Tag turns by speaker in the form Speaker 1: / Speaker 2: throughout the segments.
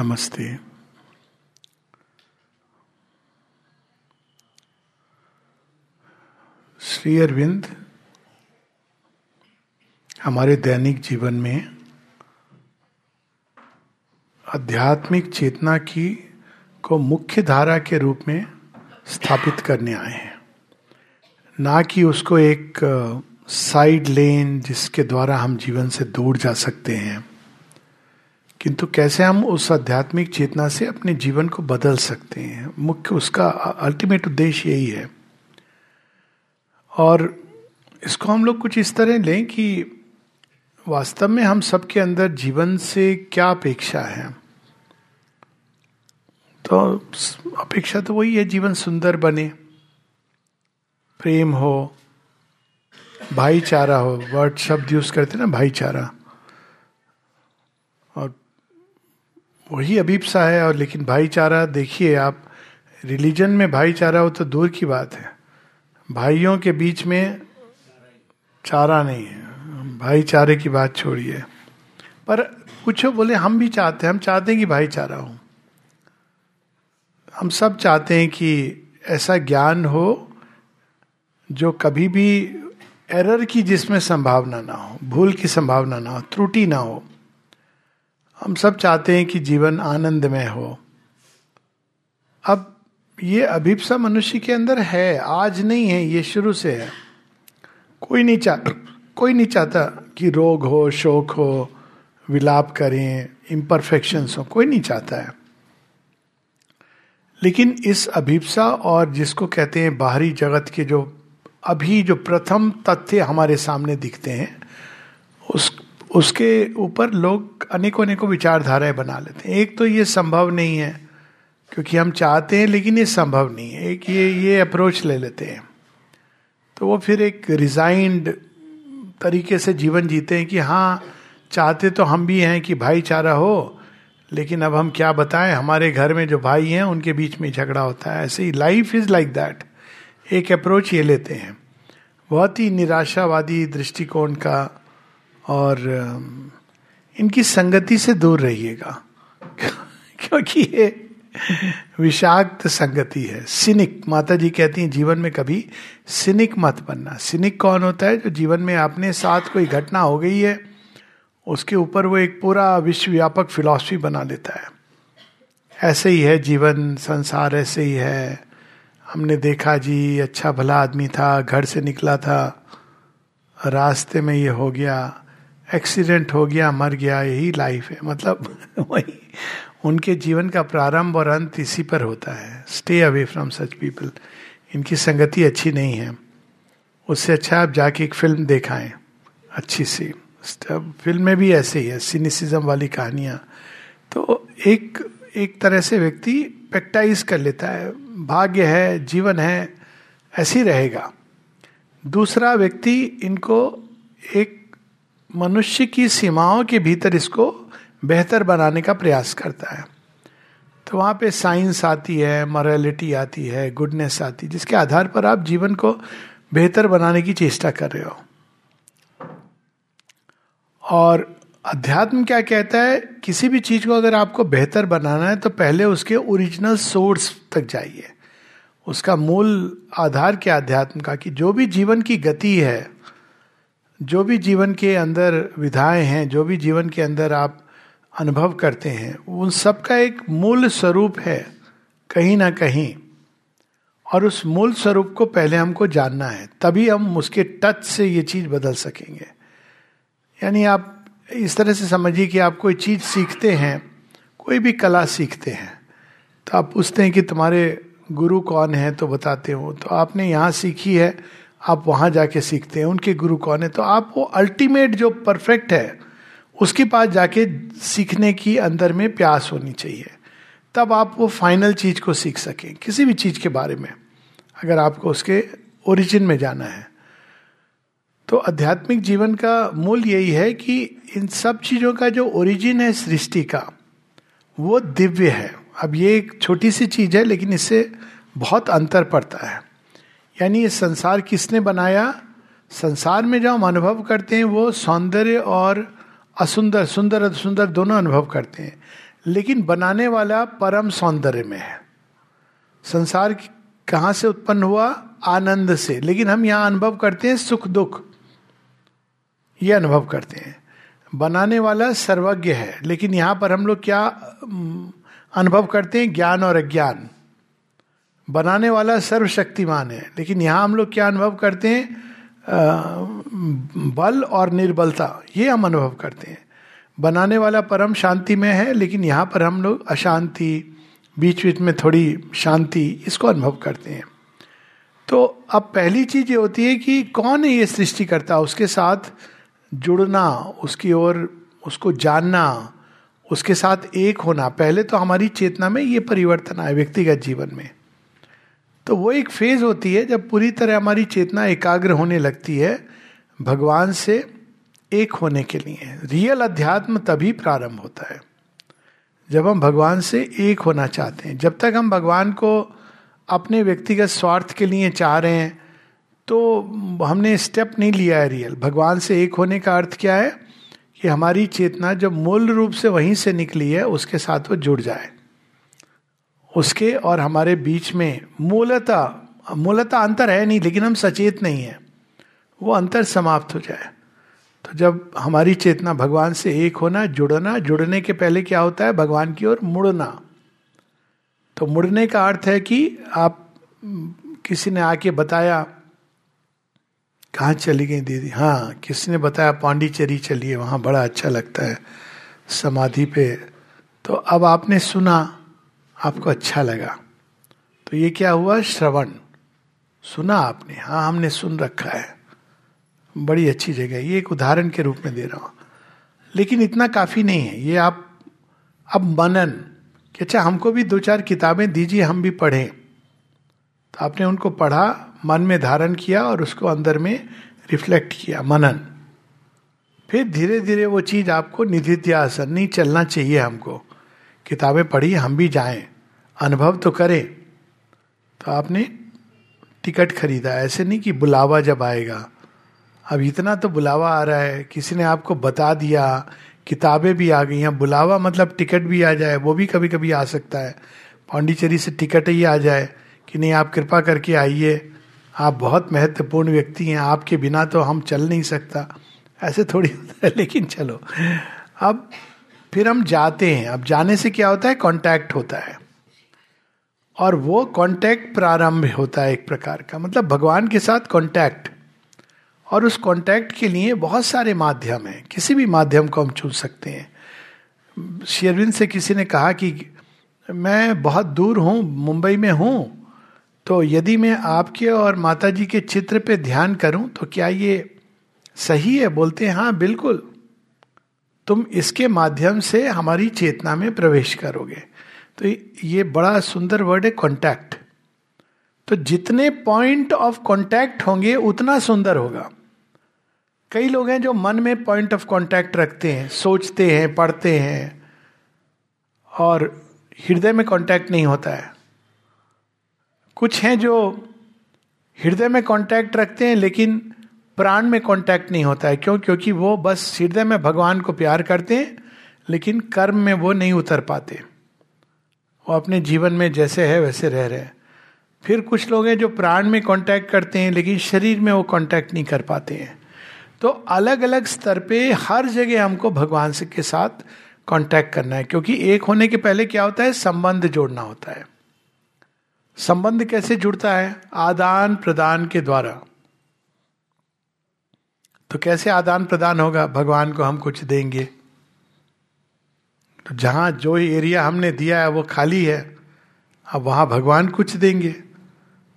Speaker 1: नमस्ते। श्री अरविंद, हमारे दैनिक जीवन में आध्यात्मिक चेतना की को मुख्य धारा के रूप में स्थापित करने आए हैं। ना कि उसको एक साइड लेन जिसके द्वारा हम जीवन से दूर जा सकते हैं। किंतु कैसे हम उस आध्यात्मिक चेतना से अपने जीवन को बदल सकते हैं? मुख्य उसका अल्टीमेट उद्देश्य यही है। और इसको हम लोग कुछ इस तरह लें कि वास्तव में हम सबके अंदर जीवन से क्या अपेक्षा है? तो अपेक्षा तो वही है, जीवन सुंदर बने, प्रेम हो, भाईचारा हो वर्ड शब्द यूज़ करते ना, भाईचारा। वही अभीपसा है और लेकिन भाईचारा, देखिए आप, रिलीजन में भाईचारा हो तो दूर की बात है। भाइयों के बीच में चारा नहीं है। भाईचारे की बात छोड़िए। पर कुछ बोले, हम भी चाहते हैं, हम चाहते हैं कि भाईचारा हो। हम सब चाहते हैं कि ऐसा ज्ञान हो जो कभी भी एरर की जिसमें संभावना ना हो, भूल की संभावना ना हो, त्रुटि ना हो। हम सब चाहते हैं कि जीवन आनंदमय हो। अब ये अभिप्सा मनुष्य के अंदर है, आज नहीं है, ये शुरू से है। कोई नहीं चाह, कोई नहीं चाहता कि रोग हो, शोक हो, विलाप करें इम्परफेक्शंस हो, कोई नहीं चाहता है। लेकिन इस अभिप्सा और जिसको कहते हैं बाहरी जगत के जो, अभी जो प्रथम तथ्य हमारे सामने दिखते हैं, उस उसके ऊपर लोग अनेकों अनेकों विचारधाराएँ बना लेते हैं। एक तो ये संभव नहीं है, क्योंकि हम चाहते हैं, लेकिन ये संभव नहीं है। एक ये ये अप्रोच ले लेते हैं। तो वो फिर एक रिजाइंड तरीके से जीवन जीते हैं कि हाँ चाहते तो हम भी हैं कि भाईचारा हो, लेकिन अब हम क्या बताएँ? हमारे घर में जो भाई हैं, उनके बीच में झगड़ा होता है। ऐसे ही लाइफ इज़ लाइक दैट एक अप्रोच ये लेते हैं। बहुत ही निराशावादी दृष्टिकोण का और इनकी संगति से दूर रहिएगा। क्योंकि ये विषाक्त संगति है, सिनिक। माता जी कहती हैं, जीवन में कभी सिनिक मत बनना। सिनिक कौन होता है जो जीवन में अपने साथ कोई घटना हो गई है, उसके ऊपर वो एक पूरा विश्वव्यापक फिलॉसफी बना लेता है। ऐसे ही है जीवन, संसार ऐसे ही है। हमने देखा जी अच्छा भला आदमी था, घर से निकला था, रास्ते में ये हो गया। एक्सीडेंट हो गया, मर गया, यही लाइफ है। मतलब वही, उनके जीवन का प्रारंभ और अंत इसी पर होता है। Stay away from such people इनकी संगति अच्छी नहीं है। उससे अच्छा आप जाके एक फ़िल्म देखाएँ। अच्छी सी। फ़िल्म में भी ऐसे ही है सिनिसिज्म वाली कहानियाँ। तो एक एक तरह से व्यक्ति पेक्टाइज कर लेता है। भाग्य है, जीवन है, ऐसे ही रहेगा। दूसरा व्यक्ति इनको एक मनुष्य की सीमाओं के भीतर इसको बेहतर बनाने का प्रयास करता है। तो वहाँ पे साइंस आती है, मॉरलिटी आती है, गुडनेस आती है, जिसके आधार पर आप जीवन को बेहतर बनाने की चेष्टा कर रहे हो। और अध्यात्म क्या कहता है? किसी भी चीज़ को अगर आपको बेहतर बनाना है तो पहले उसके ओरिजिनल सोर्स तक जाइए। उसका मूल आधार क्या अध्यात्म का? कि जो भी जीवन की गति है जो भी जीवन के अंदर विधाएँ हैं, जो भी जीवन के अंदर आप अनुभव करते हैं, उन सब का एक मूल स्वरूप है, कहीं ना कहीं। और उस मूल स्वरूप को पहले हमको जानना है, तभी हम उसके टच से ये चीज़ बदल सकेंगे। यानी आप इस तरह से समझिए कि आप कोई चीज़ सीखते हैं, कोई भी कला सीखते हैं तो आप पूछते हैं कि तुम्हारे गुरु कौन है तो बताते हो। तो आपने यहाँ सीखी है आप वहाँ जाके सीखते हैं, उनके गुरु कौन है? तो आप वो अल्टीमेट जो परफेक्ट है, उसके पास जाके सीखने की अंदर में प्यास होनी चाहिए। तब आप वो फाइनल चीज़ को सीख सकें, किसी भी चीज़ के बारे में, अगर आपको उसके ओरिजिन में जाना है। तो आध्यात्मिक जीवन का मूल यही है कि इन सब चीज़ों का जो ओरिजिन है सृष्टि का, वो दिव्य है। अब ये एक छोटी सी चीज़ है, लेकिन इससे बहुत अंतर पड़ता है। यानी ये संसार किसने बनाया? संसार में जो हम अनुभव करते हैं, वो सौंदर्य और असुंदर, सुंदर सुंदर दोनों अनुभव करते हैं। लेकिन बनाने वाला परम सौंदर्य में है। संसार कहाँ से उत्पन्न हुआ? आनंद से। लेकिन हम यहाँ अनुभव करते हैं सुख, दुख। ये अनुभव करते हैं। बनाने वाला सर्वज्ञ है। लेकिन यहाँ पर हम लोग क्या अनुभव करते हैं? ज्ञान और अज्ञान। बनाने वाला सर्वशक्तिमान है। लेकिन यहाँ हम लोग क्या अनुभव करते हैं? बल और निर्बलता, ये हम अनुभव करते हैं। बनाने वाला परम शांति में है, लेकिन यहाँ पर हम लोग अशांति बीच बीच में थोड़ी शांति, इसको अनुभव करते हैं। तो अब पहली चीज़ ये होती है कि कौन है ये सृष्टि करता उसके साथ जुड़ना, उसकी ओर उसको जानना, उसके साथ एक होना। पहले तो हमारी चेतना में ये परिवर्तन आए व्यक्तिगत जीवन में। तो वो एक फ़ेज़ होती है जब पूरी तरह हमारी चेतना एकाग्र होने लगती है भगवान से एक होने के लिए। रियल अध्यात्म तभी प्रारंभ होता है, जब हम भगवान से एक होना चाहते हैं। जब तक हम भगवान को अपने व्यक्तिगत स्वार्थ के लिए चाह रहे हैं तो हमने स्टेप नहीं लिया है रियल भगवान से एक होने का अर्थ क्या है? कि हमारी चेतना जब मूल रूप से वहीं से निकली है, उसके साथ वो जुड़ जाए। उसके और हमारे बीच में मूलतः मूलतः अंतर है नहीं, लेकिन हम सचेत नहीं है। वो अंतर समाप्त हो जाए। तो जब हमारी चेतना भगवान से एक होना, जुड़ना, जुड़ने के पहले क्या होता है? भगवान की ओर मुड़ना। तो मुड़ने का अर्थ है कि आप किसी ने आके बताया, कहाँ चली गई दीदी? हाँ किसी ने बताया, पांडिचेरी चलिए, वहाँ बड़ा अच्छा लगता है समाधि पे। तो अब आपने सुना आपको अच्छा लगा। तो ये क्या हुआ? श्रवण। सुना आपने। हाँ हमने सुन रखा है। बड़ी अच्छी जगह ये एक उदाहरण के रूप में दे रहा हूँ। लेकिन इतना काफ़ी नहीं है। ये आप, अब मनन कि अच्छा हमको भी दो चार किताबें दीजिए, हम भी पढ़ें। तो आपने उनको पढ़ा, मन में धारण किया और उसको अंदर में रिफ्लेक्ट किया, मनन। फिर धीरे धीरे वो चीज़ आपको निधिध्यासन, नहीं, चलना चाहिए हमको। किताबें पढ़ी, हम भी जाएँ। अनुभव तो करें। तो आपने टिकट खरीदा। ऐसे नहीं कि बुलावा जब आएगा। अब इतना तो बुलावा आ रहा है। किसी ने आपको बता दिया, किताबें भी आ गई हैं। बुलावा मतलब टिकट भी आ जाए, वो भी कभी कभी आ सकता है। पाण्डिचेरी से टिकट ही आ जाए कि नहीं, आप कृपा करके आइए। आप बहुत महत्वपूर्ण व्यक्ति हैं। आपके बिना तो हम चल नहीं सकता। ऐसे थोड़ी होता है, लेकिन चलो। अब फिर हम जाते हैं। अब जाने से क्या होता है? कांटेक्ट होता है। और वो कांटेक्ट प्रारंभ होता है एक प्रकार का। मतलब भगवान के साथ कांटेक्ट और उस कांटेक्ट के लिए बहुत सारे माध्यम हैं। किसी भी माध्यम को हम चुन सकते हैं। शेरविंद से किसी ने कहा कि, मैं बहुत दूर हूँ, मुंबई में हूँ तो यदि मैं आपके और माता जी के चित्र पे ध्यान करूँ तो क्या ये सही है? बोलते हैं हाँ बिल्कुल। तुम इसके माध्यम से हमारी चेतना में प्रवेश करोगे। तो ये बड़ा सुंदर वर्ड है कॉन्टैक्ट तो जितने पॉइंट ऑफ़ कॉन्टैक्ट होंगे, उतना सुंदर होगा। कई लोग हैं जो मन में पॉइंट ऑफ़ कॉन्टैक्ट रखते हैं, सोचते हैं, पढ़ते हैं, और हृदय में कांटेक्ट नहीं होता है। कुछ हैं जो हृदय में कांटेक्ट रखते हैं, लेकिन प्राण में कांटेक्ट नहीं होता है। क्यों? क्योंकि वो बस हृदय में भगवान को प्यार करते हैं, लेकिन कर्म में वो नहीं उतर पाते। वो अपने जीवन में जैसे है, वैसे रह रहे हैं। फिर कुछ लोग हैं जो प्राण में कांटेक्ट करते हैं, लेकिन शरीर में वो कांटेक्ट नहीं कर पाते हैं। तो अलग अलग स्तर पे हर जगह हमको भगवान से के साथ कांटेक्ट करना है, क्योंकि एक होने के पहले क्या होता है? संबंध जोड़ना होता है। संबंध कैसे जुड़ता है? आदान प्रदान के द्वारा। तो कैसे आदान प्रदान होगा? भगवान को हम कुछ देंगे। तो जहाँ जो एरिया हमने दिया है, वो खाली है। अब वहाँ भगवान कुछ देंगे।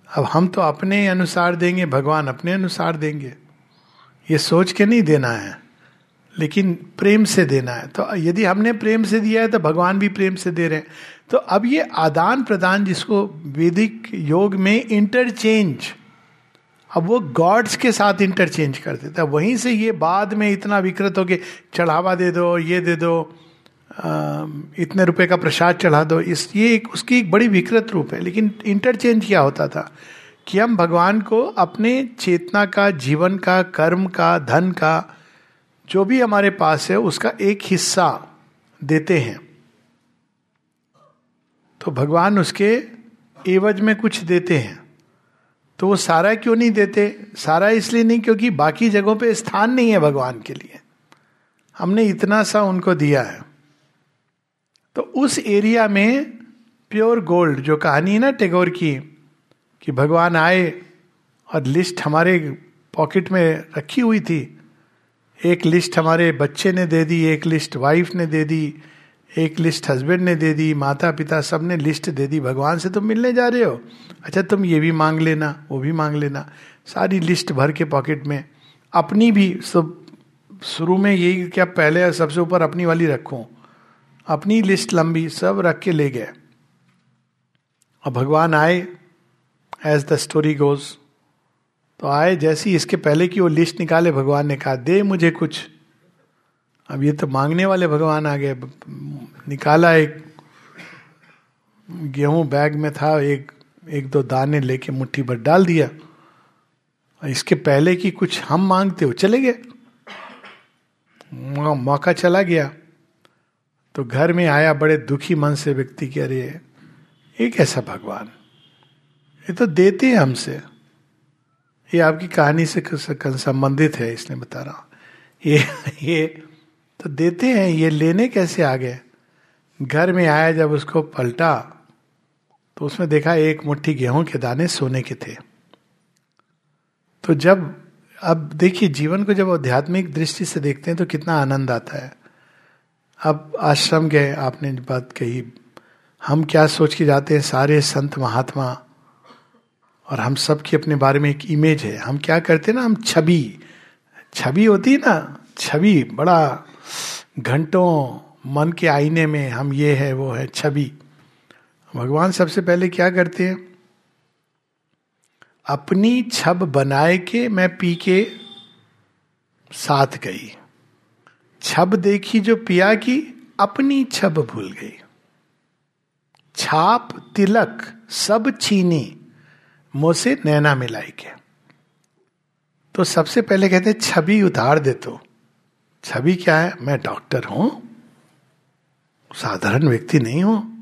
Speaker 1: अब हम तो अपने अनुसार देंगे, भगवान अपने अनुसार देंगे। ये सोच के नहीं देना है, लेकिन प्रेम से देना है। तो यदि हमने प्रेम से दिया है तो भगवान भी प्रेम से दे रहे हैं। तो अब ये आदान प्रदान जिसको वैदिक योग में इंटरचेंज अब वो गॉड्स के साथ इंटरचेंज कर देता है। वहीं से ये बाद में इतना विकृत हो के चढ़ावा दे दो, ये दे दो इतने रुपए का प्रसाद चढ़ा दो। इस, ये एक, उसकी एक बड़ी विकृत रूप है। लेकिन इंटरचेंज क्या होता था? कि हम भगवान को अपने चेतना का, जीवन का, कर्म का, धन का, जो भी हमारे पास है, उसका एक हिस्सा देते हैं। तो भगवान उसके एवज में कुछ देते हैं। तो वो सारा क्यों नहीं देते? सारा इसलिए नहीं क्योंकि बाकी जगहों पे स्थान नहीं है भगवान के लिए। हमने इतना सा उनको दिया है। तो उस एरिया में प्योर गोल्ड, जो कहानी है ना टेगोर की, कि भगवान आए और लिस्ट हमारे पॉकेट में रखी हुई थी। एक लिस्ट हमारे बच्चे ने दे दी, एक लिस्ट वाइफ ने दे दी एक लिस्ट हस्बैंड ने दे दी माता पिता सबने लिस्ट दे दी, भगवान से तुम मिलने जा रहे हो। अच्छा तुम ये भी मांग लेना, वो भी मांग लेना। सारी लिस्ट भर के पॉकेट में। अपनी भी सब, शुरू में यही क्या पहले सबसे ऊपर अपनी वाली रखूँ। अपनी लिस्ट लंबी सब रख के ले गए। और भगवान आए एज द स्टोरी गोज तो आए जैसी इसके पहले की वो लिस्ट निकाले, भगवान ने कहा, दे मुझे कुछ। अब ये तो मांगने वाले भगवान आ गए निकाला एक गेहूँ बैग में था, एक एक दो दाने लेके मुट्ठी भर डाल दिया। इसके पहले की कुछ हम मांगते हो, चले गए। मौका चला गया। तो घर में आया, बड़े दुखी मन से व्यक्ति के अरे एक ऐसा भगवान? ये तो देते हैं हमसे। ये आपकी कहानी से संबंधित है, इसलिए बता रहा हूँ। ये ये तो देते हैं, ये लेने कैसे आ गए? घर में आया जब उसको पलटा तो उसमें देखा एक मुट्ठी गेहूँ के दाने सोने के थे। तो जब, अब देखिए, जीवन को जब आध्यात्मिक दृष्टि से देखते हैं तो कितना आनंद आता है। अब आश्रम गए, आपने बात कही, हम क्या सोच के जाते हैं, सारे संत महात्मा, और हम सब की अपने बारे में एक इमेज है। हम क्या करते हैं ना, हम छवि छवि होती है ना, छवि, बड़ा घंटों मन के आईने में हम ये है, वो है छवि। भगवान सबसे पहले क्या करते हैं? अपनी छब बनाए के मैं पी के साथ गई। छब देखी जो पिया की, अपनी छब भूल गई। छाप, तिलक, सब छीनी मोसे नैना मिलाई के। तो सबसे पहले कहते छवि उतार दे तो। छवि क्या है? मैं डॉक्टर हूँ। साधारण व्यक्ति नहीं हूँ।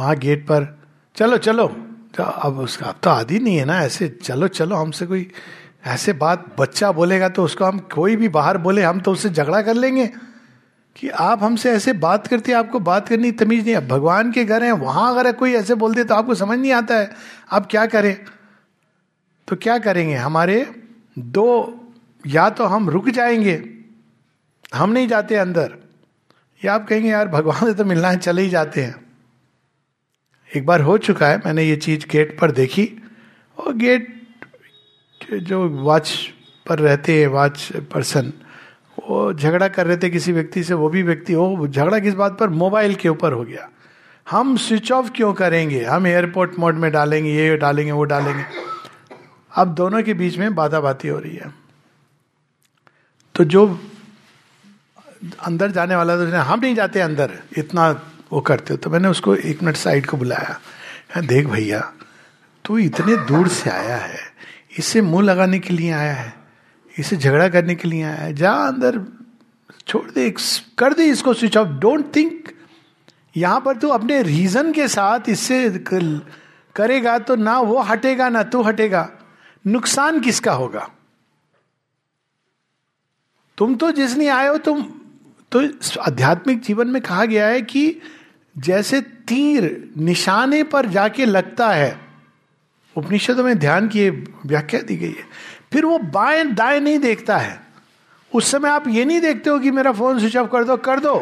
Speaker 1: वहाँ गेट पर, चलो चलो तो अब उसका, अब तो आदि नहीं है ना, ऐसे, चलो चलो, हमसे कोई ऐसे बात, बच्चा बोलेगा तो उसको हम, कोई भी बाहर बोले, हम तो उससे झगड़ा कर लेंगे। कि आप हमसे ऐसे बात करते हैं आपको बात करनी तमीज नहीं है। भगवान के घर हैं, वहाँ अगर कोई ऐसे बोलते तो आपको समझ नहीं आता है। आप क्या करें? तो क्या करेंगे? हमारे दो, या तो हम रुक जाएँगे हम नहीं जाते अंदर। या आप कहेंगे, यार, भगवान से तो मिलना है, चले ही जाते हैं। एक बार हो चुका है, मैंने ये चीज़ गेट पर देखी। और गेट जो वॉच पर रहते हैं वॉच पर्सन वो झगड़ा कर रहे थे किसी व्यक्ति से, वो भी व्यक्ति हो झगड़ा किस बात पर? मोबाइल के ऊपर हो गया। हम स्विच ऑफ़ क्यों करेंगे? हम एयरपोर्ट मोड में डालेंगे, ये डालेंगे, वो डालेंगे। अब दोनों के बीच में बाधा बाती हो रही है। तो जो अंदर जाने वाला तो हम नहीं जाते अंदर, इतना वो करते हो। तो मैंने उसको एक मिनट साइड को बुलाया। देख भैया, तू इतने दूर से आया है, इसे मुँह लगाने के लिए आया है, इसे झगड़ा करने के लिए आया है, जा अंदर, छोड़ दे कर दे इसको स्विच ऑफ़ डोंट थिंक यहाँ पर तू अपने रीजन के साथ इससे करेगा तो ना वो हटेगा, ना तू हटेगा। नुकसान किसका होगा? तुम तो जिसने आए हो, तुम तो आध्यात्मिक जीवन में कहा गया है कि जैसे तीर निशाने पर जाके लगता है, उपनिषदों में ध्यान की व्याख्या दी गई है, फिर वो बाएँ दाएँ नहीं देखता है। उस समय आप ये नहीं देखते हो कि मेरा फ़ोन स्विच ऑफ़ कर दो कर दो।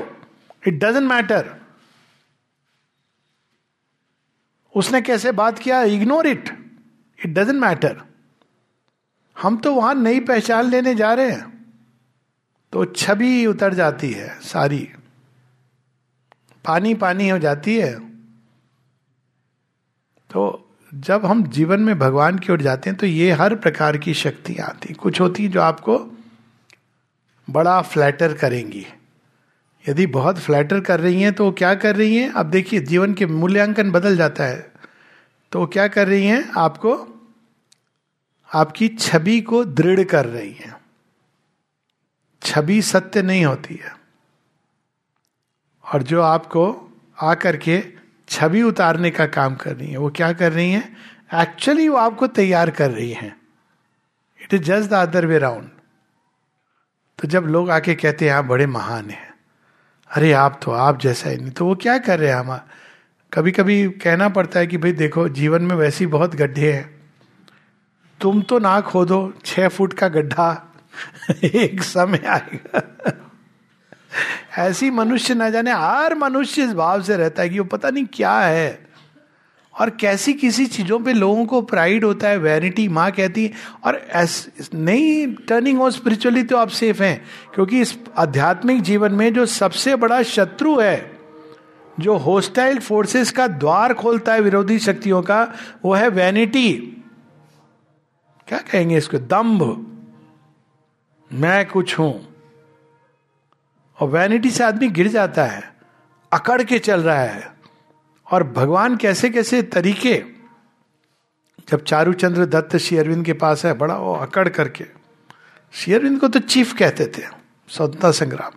Speaker 1: इट डजेंट मैटर उसने कैसे बात किया? Ignore it it doesn't matter हम तो वहाँ नई पहचान लेने जा रहे हैं। तो छवि उतर जाती है सारी। पानी पानी हो जाती है। तो जब हम जीवन में भगवान की ओर जाते हैं तो ये हर प्रकार की शक्तियाँ आती कुछ होती जो आपको बड़ा फ्लैटर करेंगी। यदि बहुत फ्लैटर कर रही हैं तो वो क्या कर रही हैं? अब देखिए, जीवन के मूल्यांकन बदल जाता है। तो क्या कर रही हैं? आपको आपकी छवि को दृढ़ कर रही हैं। छवि सत्य नहीं होती है। और जो आपको आकर के छवि उतारने का काम कर रही है, वो क्या कर रही है? एक्चुअली वो आपको तैयार कर रही है। It is just the other way round तो जब लोग आके कहते हैं, आप बड़े महान हैं। अरे आप तो आप जैसा ही नहीं। तो वो क्या कर रहे हैं हम? कभी कभी कहना पड़ता है कि, भाई देखो, जीवन में वैसी बहुत गड्ढे हैं। तुम तो ना खोदो, छह फुट का गड्ढा एक समय आएगा। ऐसी मनुष्य ना जाने, हर मनुष्य इस भाव से रहता है कि वो पता नहीं क्या है। और कैसी किसी चीज़ों पे लोगों को प्राइड होता है वैनिटी माँ कहती है, और नहीं टर्निंग हो स्पिरिचुअली तो आप सेफ़ हैं, क्योंकि इस आध्यात्मिक जीवन में जो सबसे बड़ा शत्रु है, जो होस्टाइल फोर्सेस का द्वार खोलता है विरोधी शक्तियों का, वो है वैनिटी क्या कहेंगे इसको? दम्भ। मैं कुछ हूँ। और वैनिटी से आदमी गिर जाता है, अकड़ के चल रहा है। और भगवान कैसे कैसे तरीके, जब चारूचंद्र दत्त श्री अरविंद के पास है, बड़ा वो अकड़ करके। श्री अरविंद को तो चीफ कहते थे, स्वतंत्रता संग्राम।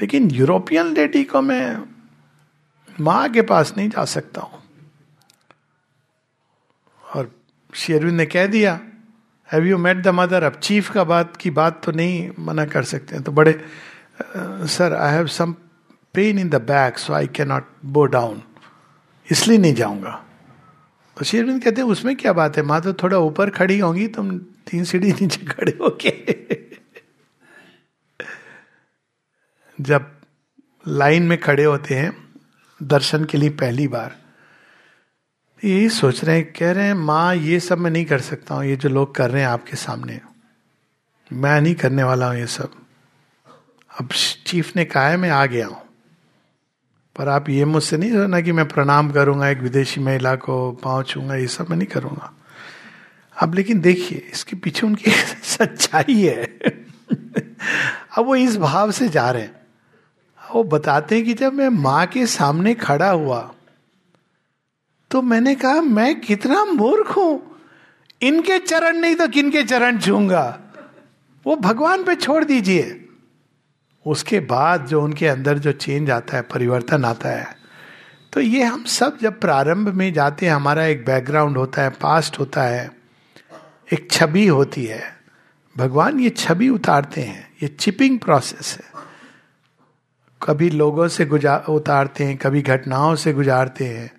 Speaker 1: लेकिन यूरोपियन लेडी को मैं माँ के पास नहीं जा सकता हूँ। और श्री अरविंद ने कह दिया have you met the mother अब चीफ का बात की बात तो नहीं मना कर सकते हैं। तो बड़े sir I have some pain in the back so I can not bow down इसलिए नहीं जाऊँगा। तो शेरविंद कहते हैं, उसमें क्या बात है? माँ तो थोड़ा ऊपर खड़ी होंगी, तुम तीन सीढ़ी नीचे खड़े होके। जब लाइन में खड़े होते हैं, दर्शन के लिए पहली बार यही सोच रहे हैं, कह रहे हैं, माँ, ये सब मैं नहीं कर सकता हूँ, ये जो लोग कर रहे हैं आपके सामने। मैं नहीं करने वाला हूँ ये सब। अब चीफ ने कहा है, मैं आ गया हूँ। पर आप ये मुझसे नहीं सोचना कि मैं प्रणाम करूँगा, एक विदेशी महिला को पाँव छूँगा ये सब मैं नहीं करूँगा। अब लेकिन देखिए, इसके पीछे उनकी सच्चाई है। अब वो इस भाव से जा रहे हैं। वो बताते हैं कि जब मैं माँ के सामने खड़ा हुआ तो मैंने कहा, मैं कितना मूर्ख हूँ? इनके चरण नहीं तो किनके चरण छूँगा? वो भगवान पे छोड़ दीजिए। उसके बाद जो उनके अंदर जो चेंज आता है, परिवर्तन आता है तो ये हम सब जब प्रारंभ में जाते हैं, हमारा एक बैकग्राउंड होता है पास्ट होता है, एक छवि होती है। भगवान ये छवि उतारते हैं, ये चिपिंग प्रोसेस है। कभी लोगों से गुजार उतारते हैं, कभी घटनाओं से गुजारते हैं।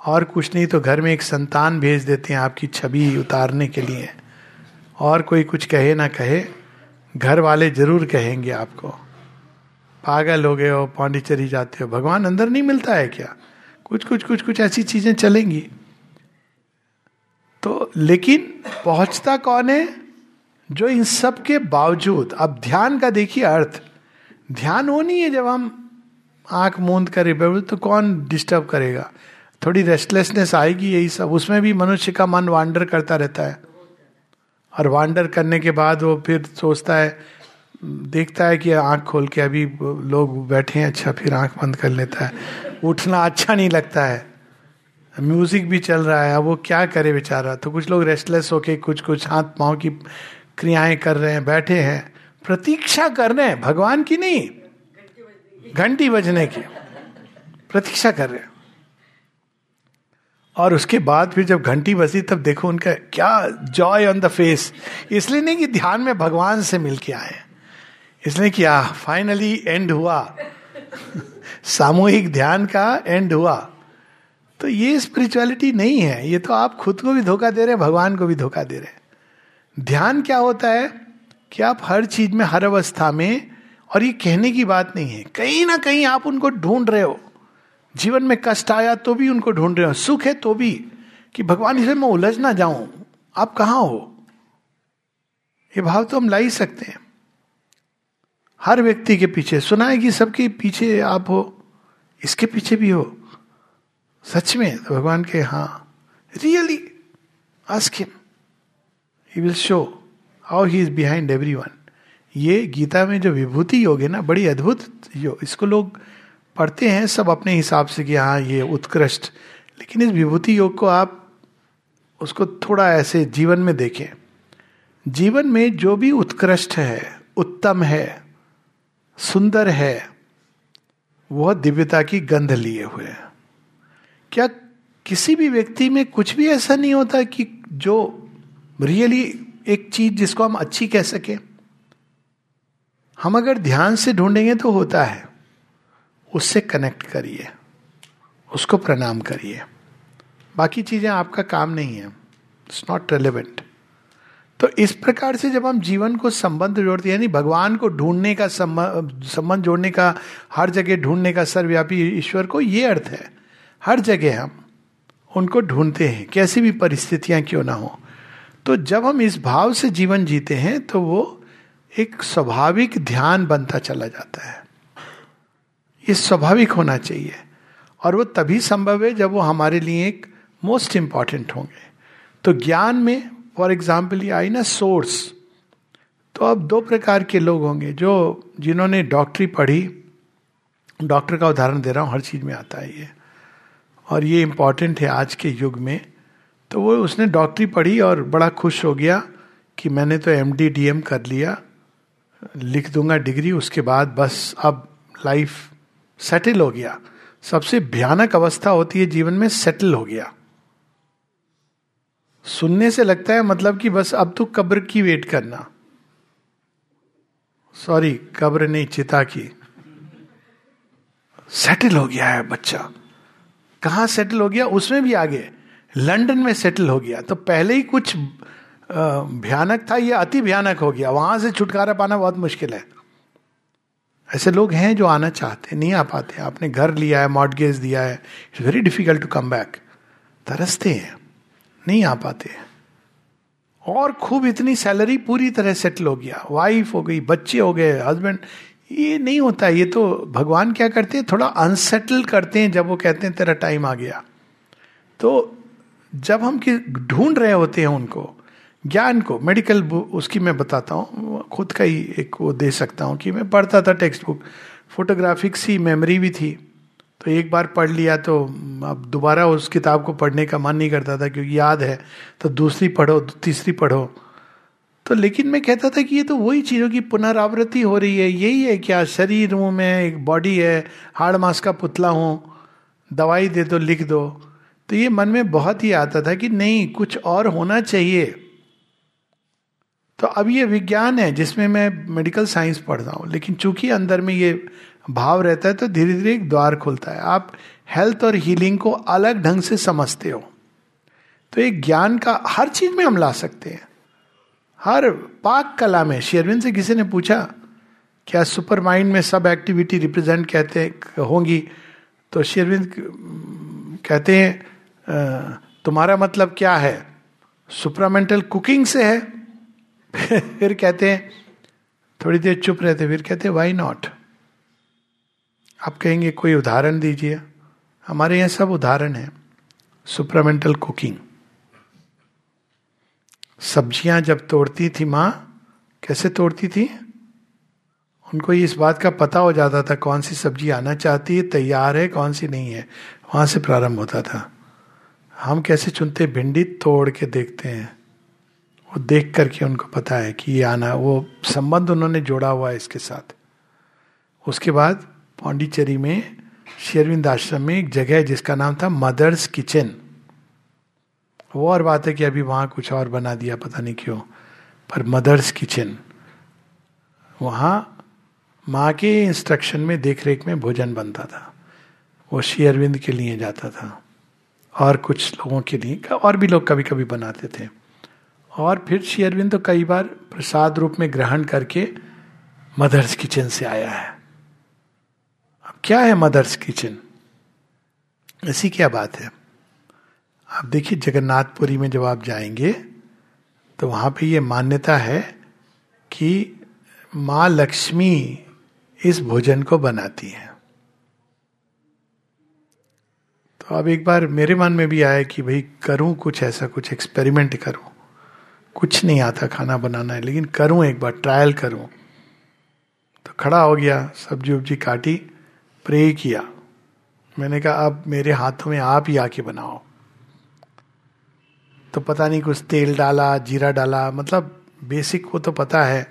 Speaker 1: और कुछ नहीं तो घर में एक संतान भेज देते हैं आपकी छवि उतारने के लिए। और कोई कुछ कहे ना कहे, घर वाले ज़रूर कहेंगे आपको। पागल हो गए हो, पांडिचेरी जाते हो, भगवान अंदर नहीं मिलता है क्या? कुछ कुछ कुछ कुछ ऐसी चीज़ें चलेंगी। तो लेकिन पहुँचता कौन है? जो इन सब के बावजूद, अब ध्यान का देखिए अर्थ। ध्यान वो नहीं है जब हम आँख मूंद कर तो कौन डिस्टर्ब करेगा? थोड़ी रेस्टलेसनेस आएगी यही सब। उसमें भी मनुष्य का मन वांडर करता रहता है। और वांडर करने के बाद वो फिर सोचता है, देखता है कि आँख खोल के अभी लोग बैठे हैं अच्छा फिर आँख बंद कर लेता है। उठना अच्छा नहीं लगता है। म्यूज़िक भी चल रहा है, अब वो क्या करे बेचारा? तो कुछ लोग रेस्टलेस होके कुछ कुछ हाथ पाँव की क्रियाएँ कर रहे हैं, बैठे हैं। प्रतीक्षा कर रहे हैं, भगवान की नहीं, घंटी बजने की। प्रतीक्षा कर रहे हैं। और उसके बाद फिर जब घंटी बजी तब देखो उनका क्या जॉय ऑन द फेस इसलिए नहीं कि ध्यान में भगवान से मिल के आए। इसलिए क्या फाइनली एंड हुआ। सामूहिक ध्यान का एंड हुआ। तो ये स्पिरिचुअलिटी नहीं है। ये तो आप खुद को भी धोखा दे रहे हैं, भगवान को भी धोखा दे रहे हैं। ध्यान क्या होता है कि आप हर चीज़ में, हर अवस्था में, और ये कहने की बात नहीं है, कहीं ना कहीं आप उनको ढूंढ रहे हो। जीवन में कष्ट आया तो भी उनको ढूंढ रहे हो, सुख है तो भी, कि भगवान इसे मैं उलझ ना जाऊँ। आप कहाँ हो? ये भाव तो हम ला ही सकते हैं। हर व्यक्ति के पीछे, सुना है कि सबके पीछे आप हो, इसके पीछे भी हो। सच में तो भगवान के हाँ। Really ask him he will show how he is behind everyone ये गीता में जो विभूति योग है ना, बड़ी अद्भुत योग, इसको लोग पढ़ते हैं सब अपने हिसाब से कि हाँ ये उत्कृष्ट। लेकिन इस विभूति योग को आप उसको थोड़ा ऐसे जीवन में देखें। जीवन में जो भी उत्कृष्ट है, उत्तम है, सुंदर है, वह दिव्यता की गंध लिए हुए क्या किसी भी व्यक्ति में कुछ भी ऐसा नहीं होता कि जो रियली एक चीज़ जिसको हम अच्छी कह सके? हम अगर ध्यान से ढूंढेंगे तो होता है। उससे कनेक्ट करिए। उसको प्रणाम करिए। बाकी चीज़ें आपका काम नहीं है। इट्स नॉट रेलिवेंट तो इस प्रकार से जब हम जीवन को संबंध जोड़ते हैं, यानी भगवान को ढूँढने का संबंध जोड़ने का, हर जगह ढूँढने का सर्वव्यापी ईश्वर को ये अर्थ है, हर जगह हम उनको ढूंढते हैं, कैसी भी परिस्थितियाँ क्यों ना हो। तो जब हम इस भाव से जीवन जीते हैं तो वो एक स्वाभाविक ध्यान बनता चला जाता है। ये स्वाभाविक होना चाहिए। और वो तभी संभव है जब वो हमारे लिए एक मोस्ट इंपॉर्टेंट होंगे। तो ज्ञान में फॉर एग्ज़ाम्पल ये आई ना सोर्स तो अब दो प्रकार के लोग होंगे जो जिन्होंने डॉक्टरी पढ़ी। डॉक्टर का उदाहरण दे रहा हूँ, हर चीज़ में आता है ये। और ये इंपॉर्टेंट है आज के युग में। तो वो उसने डॉक्टरी पढ़ी और बड़ा खुश हो गया कि मैंने तो एम डी डी एम कर लिया। लिख दूँगा डिग्री उसके बाद बस अब लाइफ सेटल हो गया। सबसे भयानक अवस्था होती है जीवन में सेटल हो गया। सुनने से लगता है मतलब कि बस अब तो कब्र की वेट करना। सॉरी कब्र नहीं चिता की सेटल हो गया है बच्चा। कहा सेटल हो गया? उसमें भी आगे। लंदन में सेटल हो गया। तो पहले ही कुछ भयानक था, ये अति भयानक हो गया। वहाँ से छुटकारा पाना बहुत मुश्किल है। ऐसे लोग हैं जो आना चाहते, नहीं आ पाते। आपने घर लिया है मॉडगेज दिया है। It's very difficult to come back तरसते हैं। नहीं आ पाते और खूब इतनी सैलरी पूरी तरह सेटल हो गया। वाइफ हो गई, बच्चे हो गए हस्बैंड ये नहीं होता। ये तो भगवान क्या करते हैं? थोड़ा अनसेटल करते हैं, जब वो कहते हैं, तेरा टाइम आ गया। तो जब हम ढूंढ रहे होते हैं उनको ज्ञान को मेडिकल उसकी मैं बताता हूँ, खुद का ही एक वो दे सकता हूँ कि मैं पढ़ता था टेक्स्ट बुक फोटोग्राफिक सी मेमोरी भी थी। तो एक बार पढ़ लिया तो अब दोबारा उस किताब को पढ़ने का मन नहीं करता था क्योंकि याद है तो दूसरी पढ़ो, तीसरी पढ़ो। तो लेकिन मैं कहता था कि ये तो वही चीज़ों की पुनरावृत्ति हो रही है, यही है क्या शरीर हूँ मैं, एक बॉडी है, हाड़ मास का पुतला हूँ, दवाई दे दो, लिख दो। तो ये मन में बहुत ही आता था कि नहीं, कुछ और होना चाहिए। तो अब ये विज्ञान है, जिसमें मैं मेडिकल साइंस पढ़ रहा हूँ, लेकिन चूँकि अंदर में ये भाव रहता है तो धीरे धीरे एक द्वार खुलता है। आप हेल्थ और हीलिंग को अलग ढंग से समझते हो। तो एक ज्ञान का हर चीज़ में हम ला सकते हैं। हर पाक कला में, शेरविन से किसी ने पूछा, क्या सुपर माइंड में सब एक्टिविटी रिप्रेजेंट कहते होंगी? तो शेरविंद कहते हैं तुम्हारा मतलब क्या है? सुपरामेंटल कुकिंग से है फिर कहते हैं, थोड़ी देर चुप रहते, फिर कहते वाई नॉट आप कहेंगे, कोई उदाहरण दीजिए। हमारे यहाँ सब उदाहरण है सुपरामेंटल कुकिंग सब्ज़ियाँ जब तोड़ती थी माँ, कैसे तोड़ती थी? उनको इस बात का पता हो जाता था, कौन सी सब्ज़ी आना चाहती है, तैयार है, कौन सी नहीं है। वहाँ से प्रारंभ होता था। हम कैसे चुनते, भिंडी तोड़ के देखते हैं। वो देख करके उनको पता है कि ये आना, वो संबंध उन्होंने जोड़ा हुआ है इसके साथ। उसके बाद पांडिचेरी में शेरविंद आश्रम में एक जगह है जिसका नाम था मदर्स किचन। वो और बात है कि अभी वहाँ कुछ और बना दिया, पता नहीं क्यों, पर मदर्स किचन। वहाँ माँ के इंस्ट्रक्शन में देख रेख में भोजन बनता था। वो शेयरविंद के लिए जाता था। और कुछ लोगों के लिए, और भी लोग कभी कभी बनाते थे। और फिर शेयरविंद तो कई बार प्रसाद रूप में ग्रहण करके मदर्स किचन से आया है। अब क्या है मदर्स किचन? ऐसी क्या बात है? आप देखिए, जगन्नाथपुरी में जब आप जाएँगे तो वहाँ पे ये मान्यता है कि माँ लक्ष्मी इस भोजन को बनाती है। तो अब एक बार मेरे मन में भी आया कि भाई करूँ कुछ ऐसा, कुछ एक्सपेरिमेंट करूँ। कुछ नहीं आता खाना बनाना है लेकिन करूँ एक बार ट्रायल करूँ। तो खड़ा हो गया, सब्ज़ी उब्जी काटी प्रे किया। मैंने कहा, अब मेरे हाथों में आप ही आके बनाओ। तो पता नहीं कुछ तेल डाला, जीरा डाला मतलब बेसिक वो तो पता है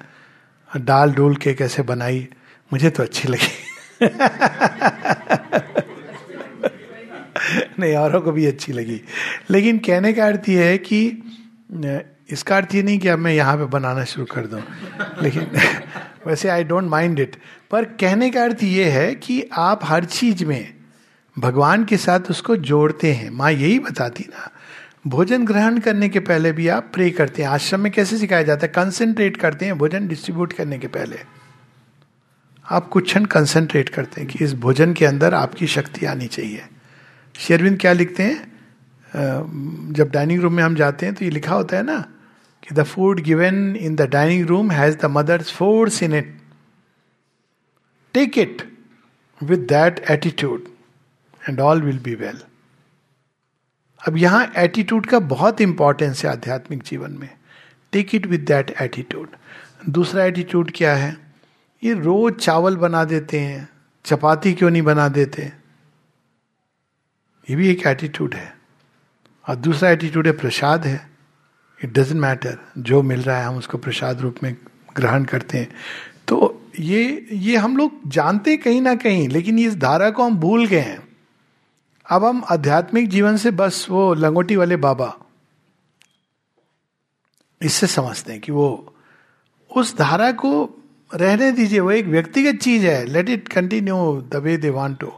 Speaker 1: डाल डोल के कैसे बनाई, मुझे तो अच्छी लगी। नहीं, औरों को भी अच्छी लगी। लेकिन कहने का अर्थ यह है कि इसका अर्थ ये नहीं कि अब मैं यहाँ पे बनाना शुरू कर दूँ। लेकिन वैसे आई डोंट माइंड इट पर कहने का अर्थ ये है कि आप हर चीज़ में भगवान के साथ उसको जोड़ते हैं। माँ यही बताती ना, भोजन ग्रहण करने के पहले भी आप प्रे करते हैं। आश्रम में कैसे सिखाया जाता है? कंसेंट्रेट करते हैं भोजन डिस्ट्रीब्यूट करने के पहले। आप कुछ क्षण कंसेंट्रेट करते हैं कि इस भोजन के अंदर आपकी शक्ति आनी चाहिए। शेरविंद क्या लिखते हैं? जब डाइनिंग रूम में हम जाते हैं तो ये लिखा होता है ना the food given in the dining room has the mother's force in it take it with that attitude and all will be well अब यहाँ एटीट्यूड का बहुत इंपॉर्टेंस है आध्यात्मिक जीवन में। Take it with that attitude दूसरा एटीट्यूड क्या है? ये रोज चावल बना देते हैं, चपाती क्यों नहीं बना देते? ये भी एक एटीट्यूड है। और दूसरा एटीट्यूड है प्रसाद है। इट डजेंट मैटर जो मिल रहा है, हम उसको प्रसाद रूप में ग्रहण करते हैं। तो ये ये हम लोग जानते कहीं ना कहीं, लेकिन इस धारा को हम भूल गए हैं। अब हम आध्यात्मिक जीवन से बस वो लंगोटी वाले बाबा, इससे समझते हैं कि वो उस धारा को रहने दीजिए। वो एक व्यक्तिगत चीज़ है। Let it continue the way they want to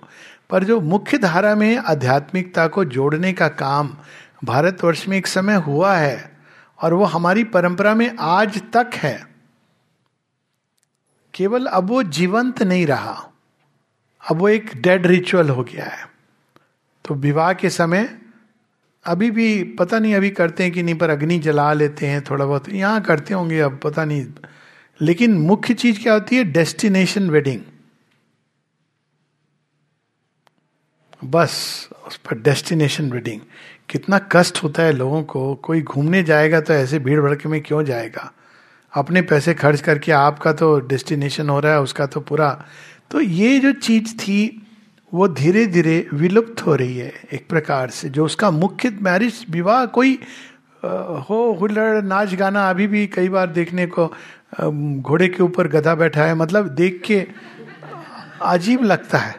Speaker 1: पर जो मुख्य धारा में आध्यात्मिकता को जोड़ने का काम भारतवर्ष में एक समय हुआ है और वो हमारी परंपरा में आज तक है। केवल अब वो जीवंत नहीं रहा। अब वो एक डेड रिचुअल हो गया है। तो विवाह के समय अभी भी पता नहीं अभी करते हैं कि नहीं, पर अग्नि जला लेते हैं थोड़ा बहुत। यहाँ करते होंगे अब, पता नहीं। लेकिन मुख्य चीज़ क्या होती है? डेस्टिनेशन वेडिंग बस, उस पर डेस्टिनेशन वेडिंग कितना कष्ट होता है लोगों को, कोई घूमने जाएगा तो ऐसे भीड़ भड़के में क्यों जाएगा? अपने पैसे खर्च करके आपका तो डेस्टिनेशन हो रहा है, उसका तो पूरा। तो ये जो चीज़ थी, वो धीरे धीरे विलुप्त हो रही है एक प्रकार से, जो उसका मुख्य मैरिज विवाह, कोई हो, हुल्लड़, नाच गाना, अभी भी कई बार देखने को घोड़े के ऊपर गधा बैठा है मतलब देख के अजीब लगता है।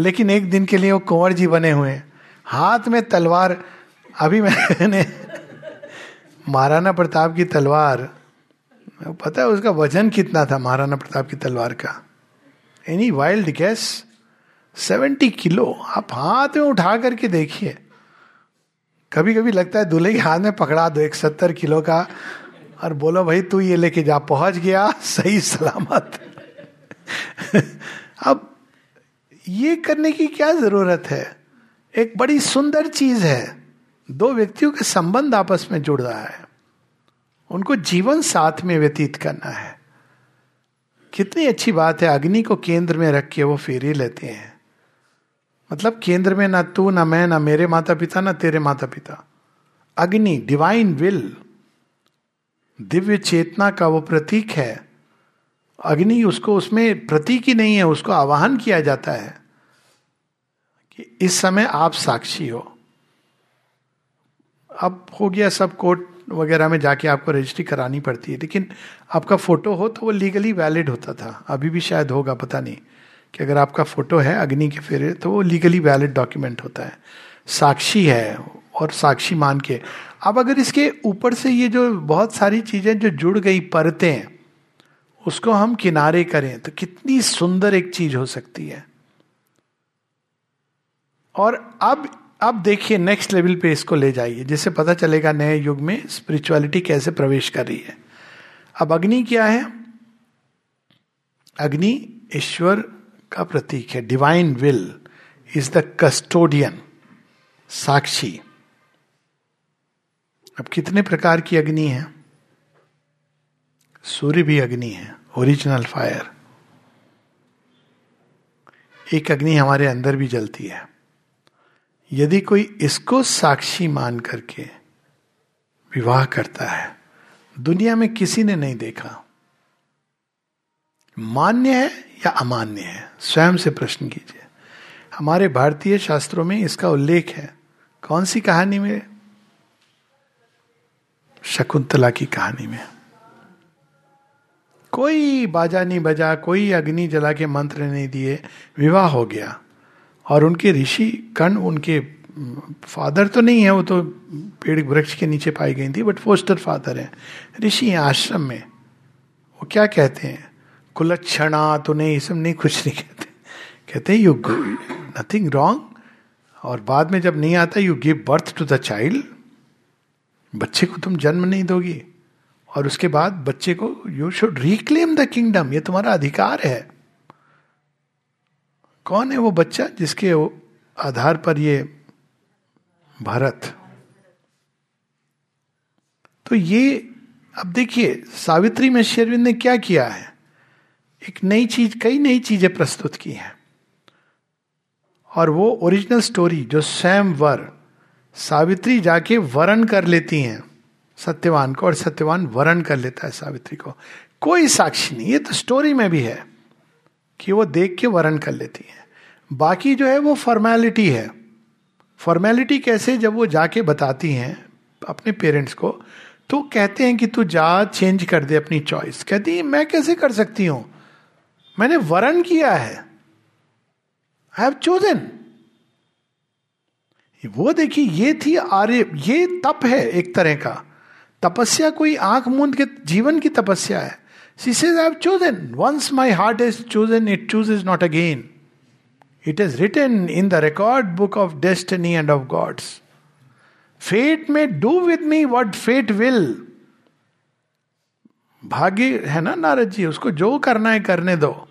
Speaker 1: लेकिन एक दिन के लिए वो कुंवर जी बने हुए हैं। हाथ में तलवार, अभी मैंने महाराणा प्रताप की तलवार, पता है उसका वज़न कितना था महाराणा प्रताप की तलवार का? Any wild guess seventy kilo. आप हाथ में उठा करके देखिए। कभी कभी लगता है दूल्हे के हाथ में पकड़ा दो, एक सत्तर किलो का, और बोलो, भाई, तू ये लेके जा। पहुँच गया, सही सलामत। अब ये करने की क्या ज़रूरत है? एक बड़ी सुंदर चीज़ है। दो व्यक्तियों के संबंध आपस में जुड़ रहा है। उनको जीवन साथ में व्यतीत करना है। कितनी अच्छी बात है, अग्नि को केंद्र में रख के वो फेरी लेते हैं। मतलब केंद्र में ना तू, ना मैं, ना मेरे माता पिता ना तेरे माता पिता अग्नि डिवाइन विल दिव्य चेतना का वो प्रतीक है। अग्नि उसको, उसमें प्रतीक ही नहीं है, उसको आवाहन किया जाता है। इस समय आप साक्षी हो। अब हो गया सब कोर्ट वगैरह में जाके आपको रजिस्ट्री करानी पड़ती है। लेकिन आपका फ़ोटो हो तो वो लीगली वैलिड होता था। अभी भी शायद होगा, पता नहीं। कि अगर आपका फ़ोटो है, अग्नि के फेरे तो वो लीगली वैलिड डॉक्यूमेंट होता है। साक्षी है और साक्षी मान के। अब अगर इसके ऊपर से ये जो बहुत सारी चीज़ें जो जुड़ गई, परतें, उसको हम किनारे करें तो कितनी सुंदर एक चीज़ हो सकती है। और अब अब देखिए नेक्स्ट लेवल पे इसको ले जाइए, जिससे पता चलेगा नए युग में स्पिरिचुअलिटी कैसे प्रवेश कर रही है। अब अग्नि क्या है? अग्नि ईश्वर का प्रतीक है divine will is the custodian साक्षी। अब कितने प्रकार की अग्नि है? सूर्य भी अग्नि है ओरिजिनल फायर एक अग्नि हमारे अंदर भी जलती है। यदि कोई इसको साक्षी मान करके विवाह करता है, दुनिया में किसी ने नहीं देखा। मान्य है या अमान्य है? स्वयं से प्रश्न कीजिए। हमारे भारतीय शास्त्रों में इसका उल्लेख है। कौन सी कहानी में? शकुंतला की कहानी में। कोई बाजा नहीं बजा, कोई अग्नि जला के मंत्र नहीं दिए, विवाह हो गया। और उनके ऋषि कर्ण उनके फादर तो नहीं है, वो तो पेड़ वृक्ष के नीचे पाई गई थी बट फोस्टर फादर हैं। ऋषि हैं आश्रम में। वो क्या कहते हैं? कुलक्षणा तो नहीं, ये सब नहीं, कुछ नहीं कहते। कहते हैं यू नथिंग रॉन्ग और बाद में जब नहीं आता you give birth to the child बच्चे को तुम जन्म नहीं दोगी। और उसके बाद बच्चे को you should reclaim the kingdom ये तुम्हारा अधिकार है। कौन है वो बच्चा जिसके आधार पर ये भारत? तो ये, अब देखिए, सावित्री में शेरविंद ने क्या किया है? एक नई चीज़, कई नई चीज़ें प्रस्तुत की हैं। और वो ओरिजिनल स्टोरी जो स्वयं वर, सावित्री जाके वरण कर लेती हैं, सत्यवान को, और सत्यवान वरण कर लेता है सावित्री को। कोई साक्षी नहीं, ये तो स्टोरी में भी है। कि वो देख के वरण कर लेती है। बाकी जो है वो फॉर्मेलिटी है। फॉर्मेलिटी कैसे जब वो जाके बताती हैं अपने पेरेंट्स को तो कहते हैं कि तू जा चेंज कर दे अपनी चॉइस कहती है, मैं कैसे कर सकती हूँ? मैंने वरण किया है। आई हैव चोजन वो देखिए, ये थी आर्य, ये तप है एक तरह का। तपस्या कोई आँख मूंद के, जीवन की तपस्या है। She says I have chosen once my heart is chosen it choose is not again it is written in the record book of destiny and of fate में do with me what fate will भाग्य है ना नारद जी? उसको जो करना है, करने दो।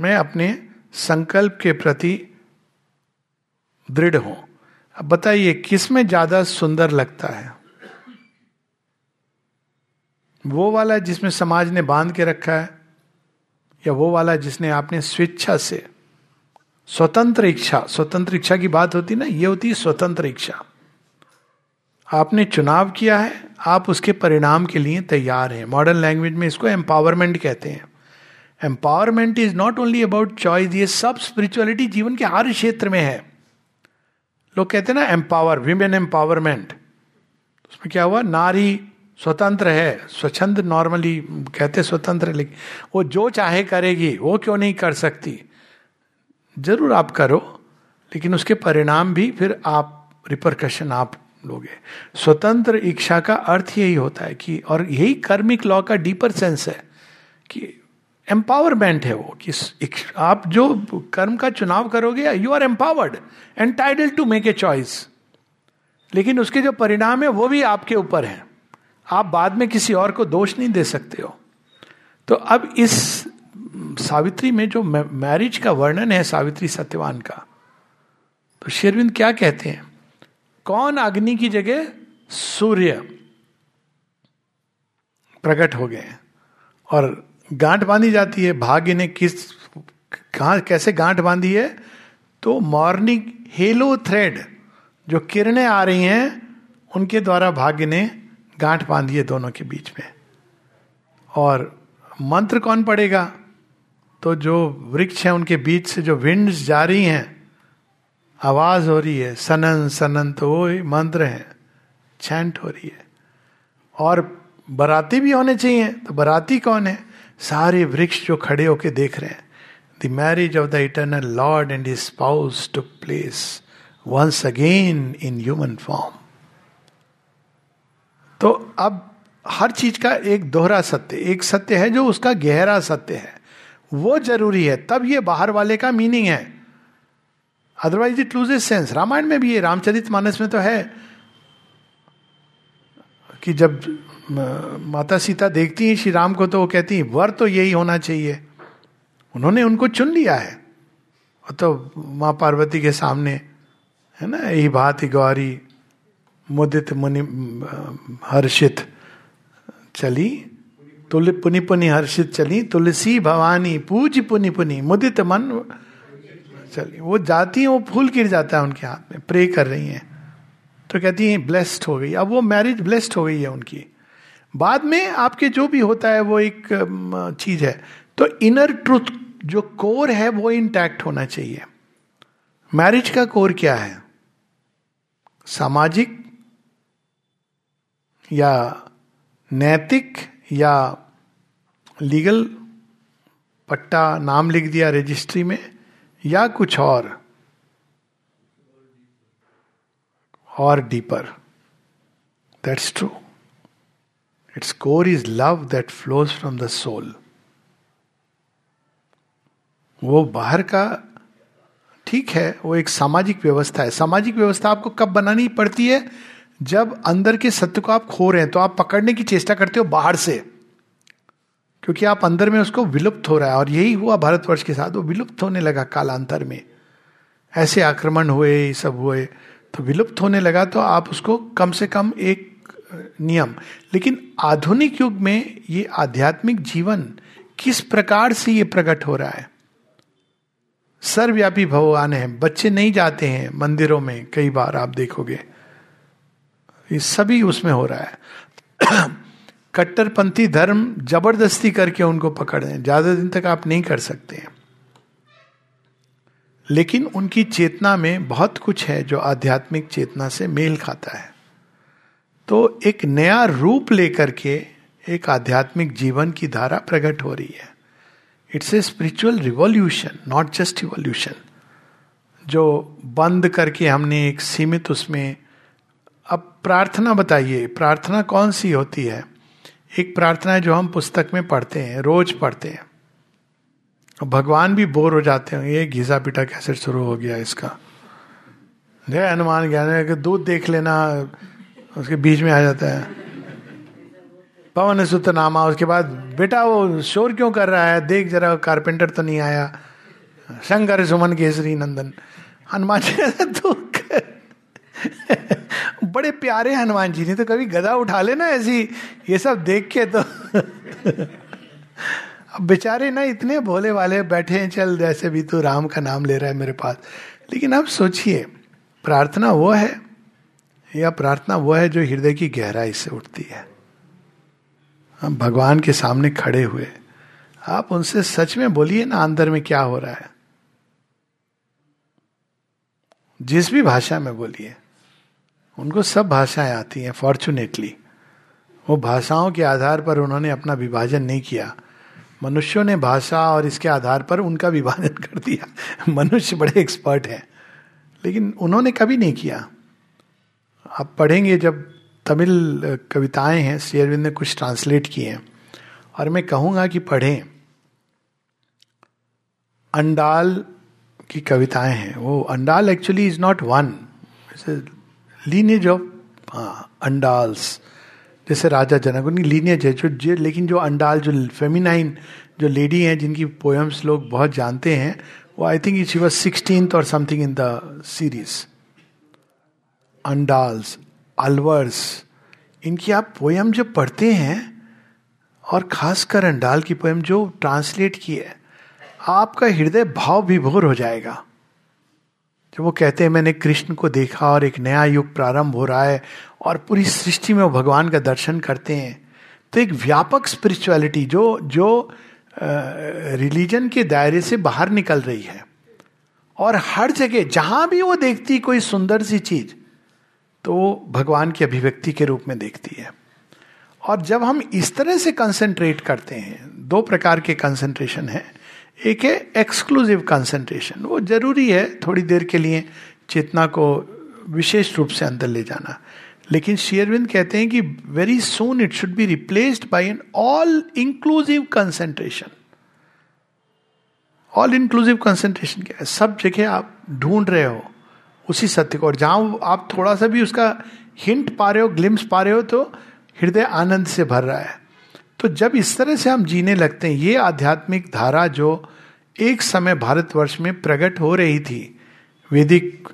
Speaker 1: मैं अपने संकल्प के प्रति दृढ़ हूँ। अब बताइए, किसमें ज़्यादा सुंदर लगता है? वो वाला जिसमें समाज ने बाँध के रखा है, या वो वाला जिसने आपने स्वेच्छा से, स्वतंत्र इच्छा स्वतंत्र इच्छा की बात होती ना, ये होती है स्वतंत्र इच्छा। आपने चुनाव किया है, आप उसके परिणाम के लिए तैयार हैं। मॉडर्न लैंग्वेज में इसको एम्पावरमेंट कहते हैं। Empowerment is not only about choice, ये सब स्पिरिचुअलिटी जीवन के हर क्षेत्र में है। लोग कहते हैं ना, एम्पावर विमेन एम्पावरमेंट उसमें क्या हुआ? नारी स्वतंत्र है, स्वच्छंद नॉर्मली कहते स्वतंत्र लेकिन वो जो चाहे करेगी, वो क्यों नहीं कर सकती? ज़रूर आप करो, लेकिन उसके परिणाम भी फिर आप रिपरकशन आप लोगे। स्वतंत्र इच्छा का अर्थ यही होता है कि, और यही कर्मिक लॉ का डीपर सेंस है कि एम्पावरमेंट है वो, कि आप जो कर्म का चुनाव करोगे you are empowered entitle to make a choice लेकिन उसके जो परिणाम है, वो भी आपके ऊपर है। आप बाद में किसी और को दोष नहीं दे सकते हो। तो अब इस सावित्री में जो मैरिज का वर्णन है सावित्री सत्यवान का तो शेरविंद क्या कहते हैं? कौन अग्नि की जगह सूर्य प्रकट हो गए और गांठ बांधी जाती है भाग्य ने किस, कहा, कैसे गांठ बांधी है? तो मॉर्निंग हेलो थ्रेड, जो किरणें आ रही हैं, उनके द्वारा भाग्य ने गांठ बांधी है दोनों के बीच में। और मंत्र कौन पड़ेगा तो जो वृक्ष है, उनके बीच से जो विंड्स जा रही हैं, आवाज़ हो रही है, सनन सनन तो वो मंत्र है चैंट हो रही है। और बराती भी होने चाहिए तो बराती कौन है? सारे वृक्ष जो खड़े होके देख रहे हैं। The marriage of the eternal lord and his spouse to place once again in human form तो अब हर चीज़ का एक दोहरा सत्य, एक सत्य है जो उसका गहरा सत्य है। वो ज़रूरी है, तब ये बाहर वाले का मीनिंग है। Otherwise it lose sense Ramayana में भी है रामचरित मानस में तो है कि जब माता सीता देखती हैं, श्री राम को तो वो कहती हैं, वर तो यही होना चाहिए। उन्होंने उनको चुन लिया है। तो माँ पार्वती के सामने, है ना, यही बात गौरी मुदित मुनि हर्षित चली, तुल, पुनि पुनि हर्षित चली, तुलसी भवानी, पूज पुनि पुनि, मुदित मन चली। वो जाती है, वो फूल गिर जाता है उनके हाथ में, प्रे कर रही हैं। तो कहती हैं ब्लेस्ड हो गई। अब वो मैरिज ब्लेस्ड हो गई है उनकी। बाद में आपके जो भी होता है, वो एक चीज़ है। तो इनर ट्रुथ जो कोर है, वो इंटैक्ट होना चाहिए। मैरिज का कोर क्या है? सामाजिक या नैतिक या लीगल पट्टा नाम लिख दिया रजिस्ट्री में, या कुछ और। और deeper that's true it's core is love that flows from the soul वो बाहर का ठीक है, वो एक सामाजिक व्यवस्था है। सामाजिक व्यवस्था आपको कब बनानी पड़ती है? जब अंदर के सत्य को आप खो रहे हैं तो आप पकड़ने की चेष्टा करते हो बाहर से। क्योंकि आप अंदर में उसको विलुप्त हो रहा है, और यही हुआ भारतवर्ष के साथ, वो विलुप्त होने लगा कालांतर में। ऐसे आक्रमण हुए, ये सब हुए तो विलुप्त होने लगा तो आप उसको कम से कम एक नियम। लेकिन आधुनिक युग में ये आध्यात्मिक जीवन किस प्रकार से ये प्रकट हो रहा है? सर्वव्यापी भगवान है, बच्चे नहीं जाते हैं मंदिरों में, कई बार आप देखोगे। ये सभी उसमें हो रहा है। कट्टरपंथी धर्म ज़बरदस्ती करके उनको पकड़ दें ज़्यादा दिन तक आप नहीं कर सकते लेकिन उनकी चेतना में बहुत कुछ है जो आध्यात्मिक चेतना से मेल खाता है। तो एक नया रूप लेकर के एक आध्यात्मिक जीवन की धारा प्रकट हो रही है। It's a spiritual revolution not just revolution जो बंद करके हमने एक सीमित उसमें प्रार्थना बताइए, प्रार्थना कौन सी होती है? एक प्रार्थना है जो हम पुस्तक में पढ़ते हैं, रोज पढ़ते हैं। भगवान भी बोर हो जाते हैं, ये घिसा पिटा कैसे शुरू हो गया इसका? जय हनुमान ज्ञान दूध देख लेना, उसके बीच में आ जाता है। पवन सुत नामा, उसके बाद, बेटा वो शोर क्यों कर रहा है? देख जरा, कारपेंटर तो नहीं आया। शंकर सुमन केसरी नंदन। हनुमान जी तो बड़े प्यारे हनुमान जी ने तो कभी गदा उठा लेना ऐसी, ये सब देख के तो। अब बेचारे ना इतने भोले वाले बैठे हैं, चल जैसे भी तू राम का नाम ले रहा है मेरे पास। लेकिन अब सोचिए, प्रार्थना वो है, या प्रार्थना वो है जो हृदय की गहराई से उठती है। हम भगवान के सामने खड़े हुए, आप उनसे सच में बोलिए ना अंदर में क्या हो रहा है। जिस भी भाषा में बोलिए। उनको सब भाषाएँ आती हैं फॉर्चुनेटली वो भाषाओं के आधार पर उन्होंने अपना विभाजन नहीं किया। मनुष्यों ने भाषा और इसके आधार पर उनका विभाजन कर दिया। मनुष्य बड़े एक्सपर्ट हैं। लेकिन उन्होंने कभी नहीं किया। आप पढ़ेंगे जब तमिल कविताएँ हैं शेयरविंद ने कुछ ट्रांसलेट किए हैं। और मैं कहूँगा कि पढ़ें। अंडाल की कविताएँ हैं। वो Andal actually is not one lineage of Andals जैसे राजा जनक उनकी लीनियज है, जो लेकिन जो अंडाल जो फेमिनाइन जो लेडी हैं, जिनकी पोएम्स लोग बहुत जानते हैं, वो I think she was sixteen और something in the series Andals Alvars इनकी आप पोएम जो पढ़ते हैं, और खासकर अंडाल की पोएम जो ट्रांसलेट की है, आपका हृदय भाव विभोर हो जाएगा। जब वो कहते हैं, मैंने कृष्ण को देखा और एक नया युग प्रारंभ हो रहा है और पूरी सृष्टि में वो भगवान का दर्शन करते हैं। तो एक व्यापक स्पिरिचुअलिटी जो जो रिलीजन के दायरे से बाहर निकल रही है। और हर जगह, जहाँ भी वो देखती कोई सुंदर सी चीज़ तो वो भगवान की अभिव्यक्ति के रूप में देखती है। और जब हम इस तरह से कंसंट्रेट करते हैं, दो प्रकार के कंसंट्रेशन है। एक है एक्सक्लूसिव कंसंट्रेशन वो ज़रूरी है थोड़ी देर के लिए चेतना को विशेष रूप से अंदर ले जाना। लेकिन शेयरविंद कहते हैं कि very soon it should be replaced by an all inclusive concentration all inclusive concentration क्या है? सब जगह आप ढूंढ रहे हो उसी सत्य को। और जहाँ आप थोड़ा सा भी उसका हिंट पा रहे हो ग्लिम्स पा रहे हो तो हृदय आनंद से भर रहा है। तो जब इस तरह से हम जीने लगते हैं, ये आध्यात्मिक धारा जो एक समय भारतवर्ष में प्रकट हो रही थी, वैदिक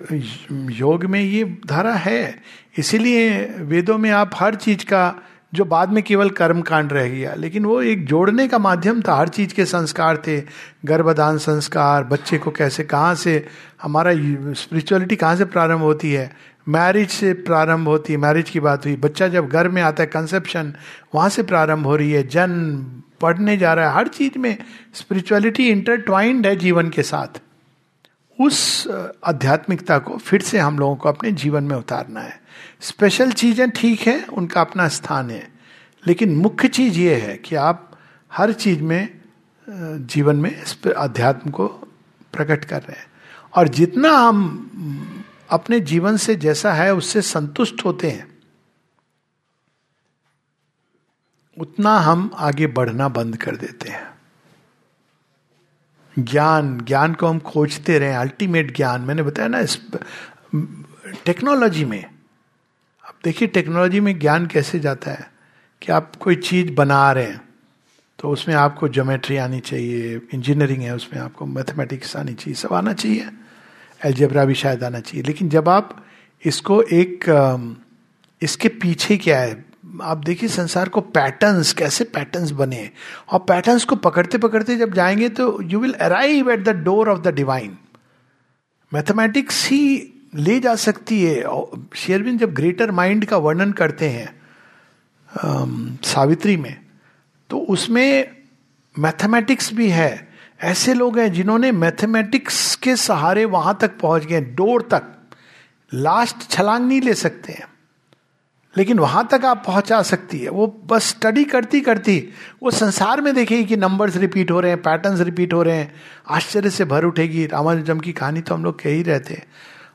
Speaker 1: योग में ये धारा है। इसीलिए वेदों में आप हर चीज़ का, जो बाद में केवल कर्म कांड रह गया, लेकिन वो एक जोड़ने का माध्यम था। हर चीज़ के संस्कार थे, गर्भदान संस्कार, बच्चे को कैसे, कहाँ से, हमारा स्पिरिचुअलिटी कहाँ से प्रारंभ होती है मैरिज से प्रारंभ होती है मैरिज की बात हुई। बच्चा जब घर में आता है कंसेप्शन वहाँ से प्रारंभ हो रही है। जन्म पढ़ने जा रहा है, हर चीज़ में स्पिरिचुअलिटी इंटरट्वाइंड है जीवन के साथ। उस आध्यात्मिकता को फिर से हम लोगों को अपने जीवन में उतारना है। स्पेशल चीज़ें ठीक है, उनका अपना स्थान है। लेकिन मुख्य चीज़ ये है कि आप हर चीज़ में जीवन में अध्यात्म को प्रकट कर रहे हैं। और जितना हम अपने जीवन से जैसा है, उससे संतुष्ट होते हैं। उतना हम आगे बढ़ना बंद कर देते हैं। ज्ञान ज्ञान को हम खोजते रहे अल्टीमेट ज्ञान। मैंने बताया ना, इस टेक्नोलॉजी में, अब देखिए टेक्नोलॉजी में ज्ञान कैसे जाता है कि आप कोई चीज़ बना रहे हैं तो उसमें आपको ज्योमेट्री आनी चाहिए इंजीनियरिंग है उसमें आपको मैथमेटिक्स आनी चाहिए, सब आना चाहिए। एल्जेब्रा भी शायद आना चाहिए। लेकिन जब आप इसको एक इसके पीछे क्या है? आप देखिए संसार को पैटर्न्स कैसे पैटर्न्स बने और पैटर्न्स को पकड़ते पकड़ते जब जाएँगे तो you will arrive at the door of the divine mathematics ही ले जा सकती है। शेयरविन जब ग्रेटर माइंड का वर्णन करते हैं सावित्री में तो उसमें मैथमेटिक्स भी है। ऐसे लोग हैं जिन्होंने मैथमेटिक्स के सहारे वहाँ तक पहुँच गए, डोर तक। लास्ट छलांग नहीं ले सकते हैं। लेकिन वहाँ तक आप पहुँचा सकती है। वो बस स्टडी करती करती, वो संसार में देखेगी कि नंबर्स रिपीट हो रहे हैं पैटर्न्स रिपीट हो रहे हैं। आश्चर्य से भर उठेगी, रामानुजम की कहानी तो हम लोग कह ही रहते हैं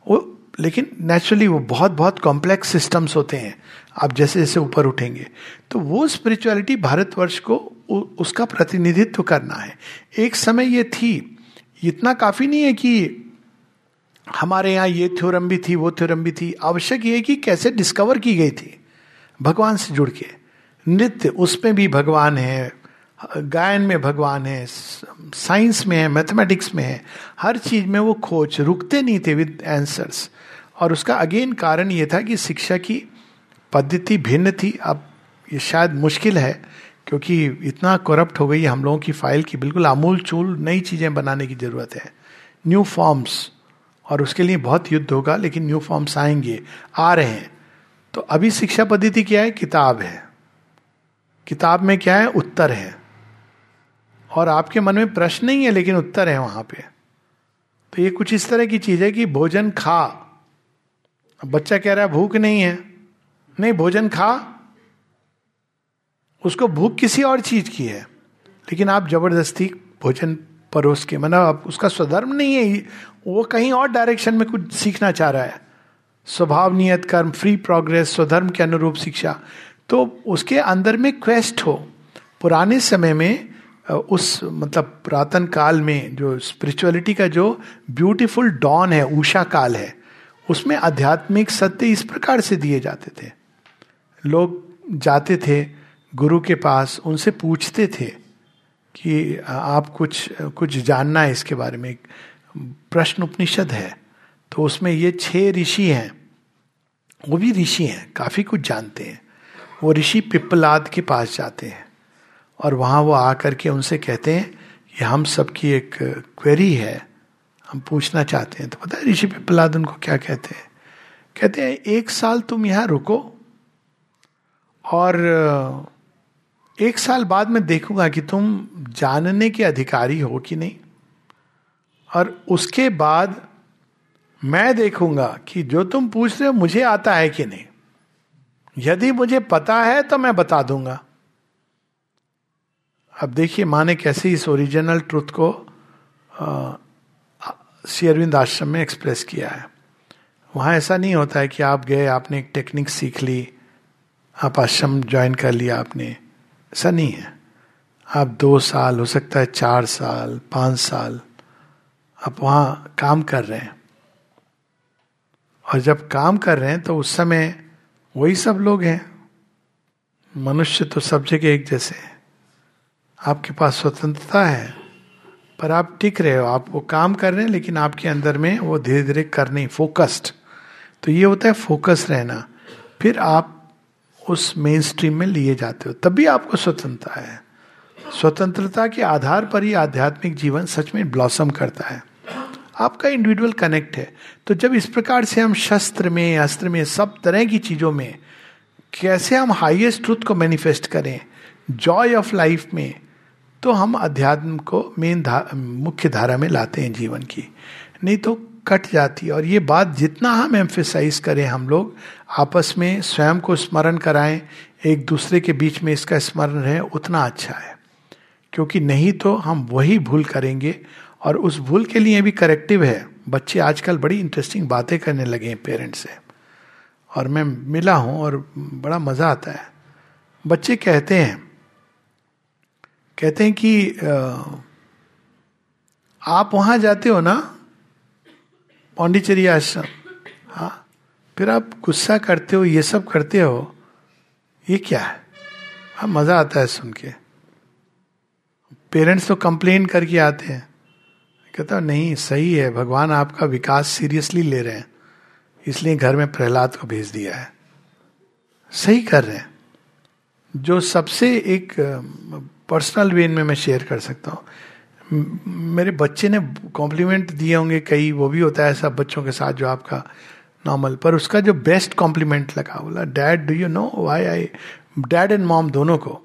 Speaker 1: वो, लेकिन नेचुरली वो बहुत बहुत कॉम्प्लेक्स सिस्टम्स होते हैं। आप जैसे जैसे ऊपर उठेंगे। तो वो स्पिरिचुअलिटी भारतवर्ष को उसका प्रतिनिधित्व करना है। एक समय ये थी, इतना काफ़ी नहीं है कि हमारे यहाँ ये थ्योरम भी थी, वो थ्योरम भी थी। आवश्यक ये कि कैसे डिस्कवर की गई थी, भगवान से जुड़ के। नृत्य उसमें भी भगवान है, गायन में भगवान है साइंस में है मैथमेटिक्स में है। हर चीज़ में वो खोज, रुकते नहीं थे विद आंसर्स और उसका अगेन कारण ये था कि शिक्षा की पद्धति भिन्न थी। अब ये शायद मुश्किल है क्योंकि इतना करप्ट हो गई है हम लोगों की फ़ाइल की। बिल्कुल आमूल चूल नई चीज़ें बनाने की ज़रूरत है। न्यू फॉर्म्स और उसके लिए बहुत युद्ध होगा, लेकिन न्यू फॉर्म्स आएँगे। आ रहे हैं। तो अभी शिक्षा पद्धति क्या है? किताब है। किताब में क्या है? उत्तर है। और आपके मन में प्रश्न नहीं है, लेकिन उत्तर है वहाँ पे। तो ये कुछ इस तरह की चीज़ है कि भोजन खा। बच्चा कह रहा है, भूख नहीं है। नहीं, भोजन खा। उसको भूख किसी और चीज़ की है। लेकिन आप ज़बरदस्ती भोजन परोस के मतलब उसका स्वधर्म नहीं है, वो कहीं और डायरेक्शन में कुछ सीखना चाह रहा है। स्वभाव, नियत, कर्म फ्री प्रोग्रेस स्वधर्म के अनुरूप शिक्षा। तो उसके अंदर में क्वेस्ट हो। पुराने समय में उस मतलब पुरातन काल में जो स्पिरिचुअलिटी का जो ब्यूटीफुल डॉन है, उषा काल है, उसमें आध्यात्मिक सत्य इस प्रकार से दिए जाते थे। लोग जाते थे गुरु के पास उनसे पूछते थे कि आप कुछ कुछ जानना है इसके बारे में? प्रश्न उपनिषद है तो उसमें ये छह ऋषि हैं। वो भी ऋषि हैं, काफ़ी कुछ जानते हैं। वो ऋषि पिप्पलाद के पास जाते हैं और वहाँ वो आकर के उनसे कहते हैं कि हम सबकी एक क्वेरी है, हम पूछना चाहते हैं। तो पता है ऋषि पिप्पलाद उनको क्या कहते हैं? कहते हैं, एक साल तुम यहाँ रुको और एक साल बाद मैं देखूँगा कि तुम जानने के अधिकारी हो कि नहीं। और उसके बाद मैं देखूँगा कि जो तुम पूछ रहे हो मुझे आता है कि नहीं। यदि मुझे पता है तो मैं बता दूँगा। अब देखिए, माँ ने कैसे इस ओरिजिनल ट्रुथ को शेयरविंद आश्रम में एक्सप्रेस किया है। वहाँ ऐसा नहीं होता है कि आप गए, आपने एक टेक्निक सीख ली, आप आश्रम ज्वाइन कर लिया आपने। ऐसा नहीं है। आप दो साल, हो सकता है चार साल, पाँच साल, आप वहाँ काम कर रहे हैं। और जब काम कर रहे हैं तो उस समय वही सब लोग हैं। मनुष्य तो सब जगह एक जैसे हैं। आपके पास स्वतंत्रता है, पर आप टिक रहे हो। आप वो काम कर रहे हैं, लेकिन आपके अंदर में वो धीरे धीरे कर नहीं फोकस्ड तो ये होता है फोकस रहना। फिर आप उस मेन स्ट्रीम में लिए जाते हो तभी आपको स्वतंत्रता है। स्वतंत्रता के आधार पर ही आध्यात्मिक जीवन सच में ब्लॉसम करता है। आपका इंडिविजुअल कनेक्ट है। तो जब इस प्रकार से हम शस्त्र में अस्त्र में सब तरह की चीज़ों में कैसे हम हाईएस्ट ट्रुथ को मैनिफेस्ट करें जॉय ऑफ़ लाइफ में तो हम अध्यात्म को मेन धा, मुख्य धारा में लाते हैं जीवन की। नहीं तो कट जाती है। और ये बात जितना हम एम्फेसाइज करें हम लोग, आपस में स्वयं को स्मरण कराएँ, एक दूसरे के बीच में इसका स्मरण रहे, उतना अच्छा है। क्योंकि नहीं तो हम वही भूल करेंगे। और उस भूल के लिए भी करेक्टिव है। बच्चे आजकल बड़ी इंटरेस्टिंग बातें करने लगे हैं पेरेंट्स से। और मैं मिला हूँ और बड़ा मज़ा आता है। बच्चे कहते हैं कहते हैं कि आप वहाँ जाते हो ना पौंडीचेरी आश्रम। हाँ। फिर आप गुस्सा करते हो, ये सब करते हो, ये क्या है? हाँ मज़ा आता है सुन के। पेरेंट्स तो कंप्लेन करके आते हैं। कहता नहीं, सही है, भगवान आपका विकास सीरियसली ले रहे हैं। इसलिए घर में प्रहलाद को भेज दिया है। सही कर रहे हैं। जो सबसे एक पर्सनल वेन में मैं शेयर कर सकता हूँ। मेरे बच्चे ने कॉम्प्लीमेंट दिए होंगे, कई, वो भी होता है सब बच्चों के साथ जो आपका नॉर्मल पर उसका जो बेस्ट कॉम्प्लीमेंट लगा, बोला dad do you know why I dad and mom दोनों को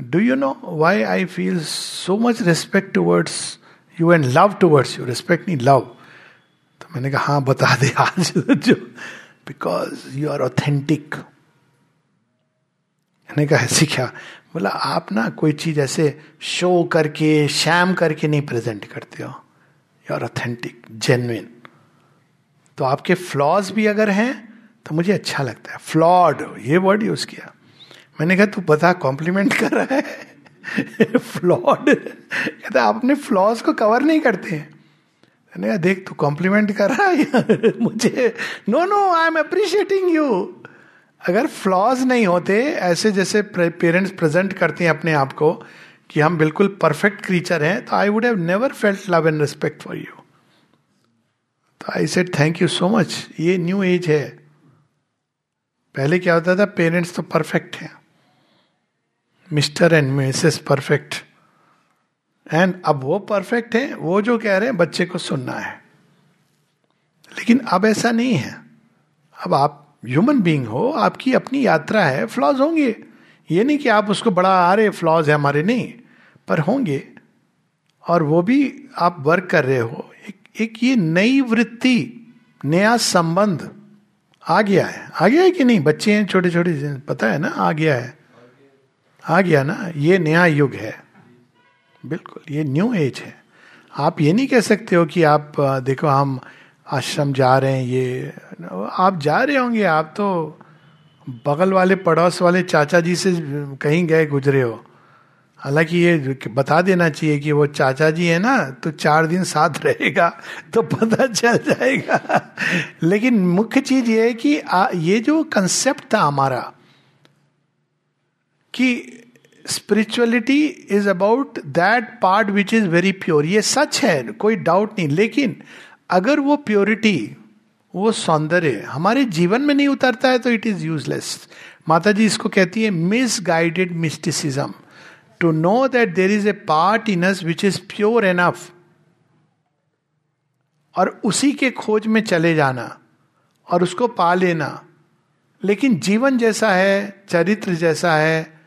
Speaker 1: do you know why I feel so much respect towards you and love towards you respect नहीं लव तो मैंने कहा हाँ बता दे आज जो बिकॉज़ यू आर ऑथेंटिक मैंने कहा, ऐसी क्या? बोला आप ना कोई चीज़ ऐसे शो करके शैम करके नहीं प्रेजेंट करते हो। यू आर ऑथेंटिक जेन्युइन तो आपके फ्लॉज भी अगर हैं तो मुझे अच्छा लगता है। फ्लॉड ये वर्ड यूज़ किया। मैंने कहा, तू बता कॉम्प्लीमेंट कर रहा है? फ्लॉड कहता आप अपने फ्लॉज को कवर नहीं करते हैं. मैंने कहा, देख, तू कॉम्प्लीमेंट कर रहा है मुझे? No no I am appreciating you अगर फ्लॉज नहीं होते, ऐसे जैसे पेरेंट्स प्रेजेंट करते हैं अपने आप को कि हम बिल्कुल परफेक्ट क्रीचर हैं तो I would have never felt love and respect for you तो I said thank you so much ये न्यू एज है। पहले क्या होता था पेरेंट्स तो परफेक्ट हैं। Mr and Mrs perfect and अब वो परफेक्ट है, वो जो कह रहे हैं, बच्चे को सुनना है। लेकिन अब ऐसा नहीं है। अब आप ह्यूमन बीइंग हो आपकी अपनी यात्रा है फ्लॉज होंगे। ये नहीं कि आप उसको बड़ा आ रहे फ्लॉज है हमारे। नहीं पर होंगे। और वो भी आप वर्क कर रहे हो। एक, एक ये नई वृत्ति नया संबंध आ गया है। आ गया है कि नहीं? बच्चे हैं छोटे छोटे पता है ना? आ गया है। आ गया ना? ये नया युग है। बिल्कुल ये न्यू एज है। आप ये नहीं कह सकते हो कि आप देखो हम आश्रम जा रहे हैं ये आप जा रहे होंगे आप तो बगल वाले पड़ोस वाले चाचा जी से कहीं गए गुजरे हो। हालाँकि ये बता देना चाहिए कि वो चाचा जी है ना तो चार दिन साथ रहेगा तो पता चल जाएगा। लेकिन मुख्य चीज़ ये है कि आ, ये जो कंसेप्ट था हमारा कि spirituality is about that part which is very pure ये सच है कोई डाउट नहीं। लेकिन अगर वो प्योरिटी वो सौंदर्य हमारे जीवन में नहीं उतरता है तो इट इज़ यूजलेस माता जी इसको कहती है misguided mysticism to know that there is a part in us which is pure enough और उसी के खोज में चले जाना और उसको पा लेना। लेकिन जीवन जैसा है, चरित्र जैसा है,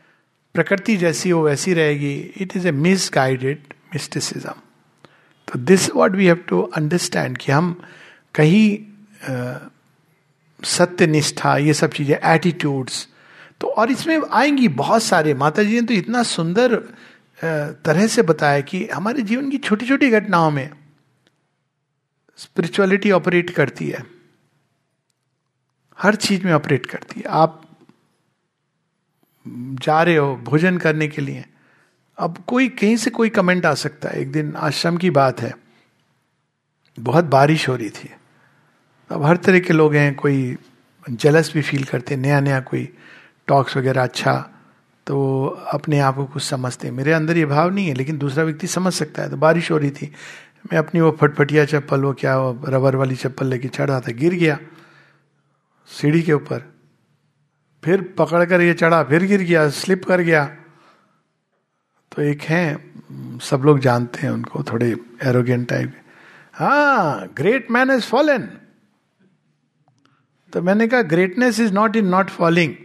Speaker 1: प्रकृति जैसी हो, वैसी रहेगी। It is a misguided mysticism तो this what we have to understand कि हम कहीं सत्य निष्ठा ये सब चीज़ें एटीट्यूड्स तो और इसमें आएँगी बहुत सारे। माता जी ने तो इतना सुंदर तरह से बताया कि हमारे जीवन की छोटी छोटी घटनाओं में स्पिरिचुअलिटी ऑपरेट करती है। हर चीज़ में ऑपरेट करती है। आप जा रहे हो भोजन करने के लिए अब कोई, कहीं से कोई कमेंट आ सकता है। एक दिन आश्रम की बात है। बहुत बारिश हो रही थी। अब हर तरह के लोग हैं, कोई जलस भी फील करते नया नया कोई टॉक्स वगैरह अच्छा तो अपने आप को कुछ समझते मेरे अंदर ये भाव नहीं है, लेकिन दूसरा व्यक्ति समझ सकता है। तो बारिश हो रही थी। मैं अपनी वो फटफटिया चप्पल, वो क्या, वो रबर वाली चप्पल लेके चढ़ा था, गिर गया। सीढ़ी के ऊपर। फिर पकड़ कर ये चढ़ा, फिर गिर गया स्लिप कर गया। तो एक हैं सब लोग जानते हैं उनको थोड़े एरोगेंट टाइप हाँ ग्रेट मैन इज़ फॉलन तो मैंने कहा greatness is not in not falling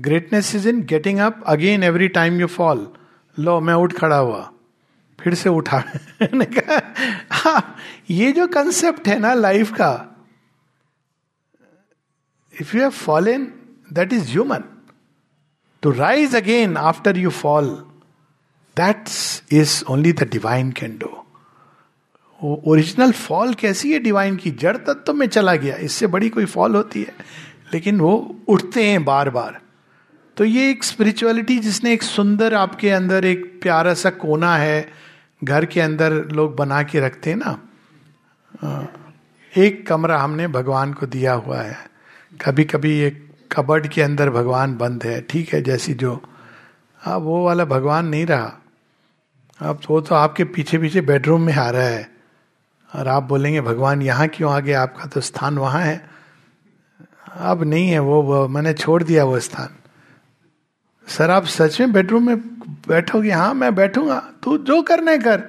Speaker 1: greatness is in getting up again every time you fall लो मैं उठ खड़ा हुआ। फिर से उठा। मैंने कहा हाँ, ये जो कंसेप्ट है ना लाइफ का if you have fallen that is human to rise again after you fall that is only the divine can do original fall कैसी है डिवाइन की? जड़ तत्व में चला गया। इससे बड़ी कोई फॉल होती है। लेकिन वो उठते हैं बार बार तो ये एक स्पिरिचुअलिटी जिसने एक सुंदर आपके अंदर एक प्यारा सा कोना है, घर के अंदर लोग बना के रखते हैं ना। एक कमरा हमने भगवान को दिया हुआ है। कभी कभी एक कबर्ड के अंदर भगवान बंद है। ठीक है, जैसी जो। अब वो वाला भगवान नहीं रहा। अब वो तो आपके पीछे पीछे बेडरूम में आ रहा है। और आप बोलेंगे भगवान यहाँ क्यों आ गया? आपका तो स्थान वहाँ है। अब नहीं है वो, वो मैंने छोड़ दिया वो स्थान। सर आप सच में बेडरूम में बैठोगे? हाँ मैं बैठूँगा। तू जो करने कर।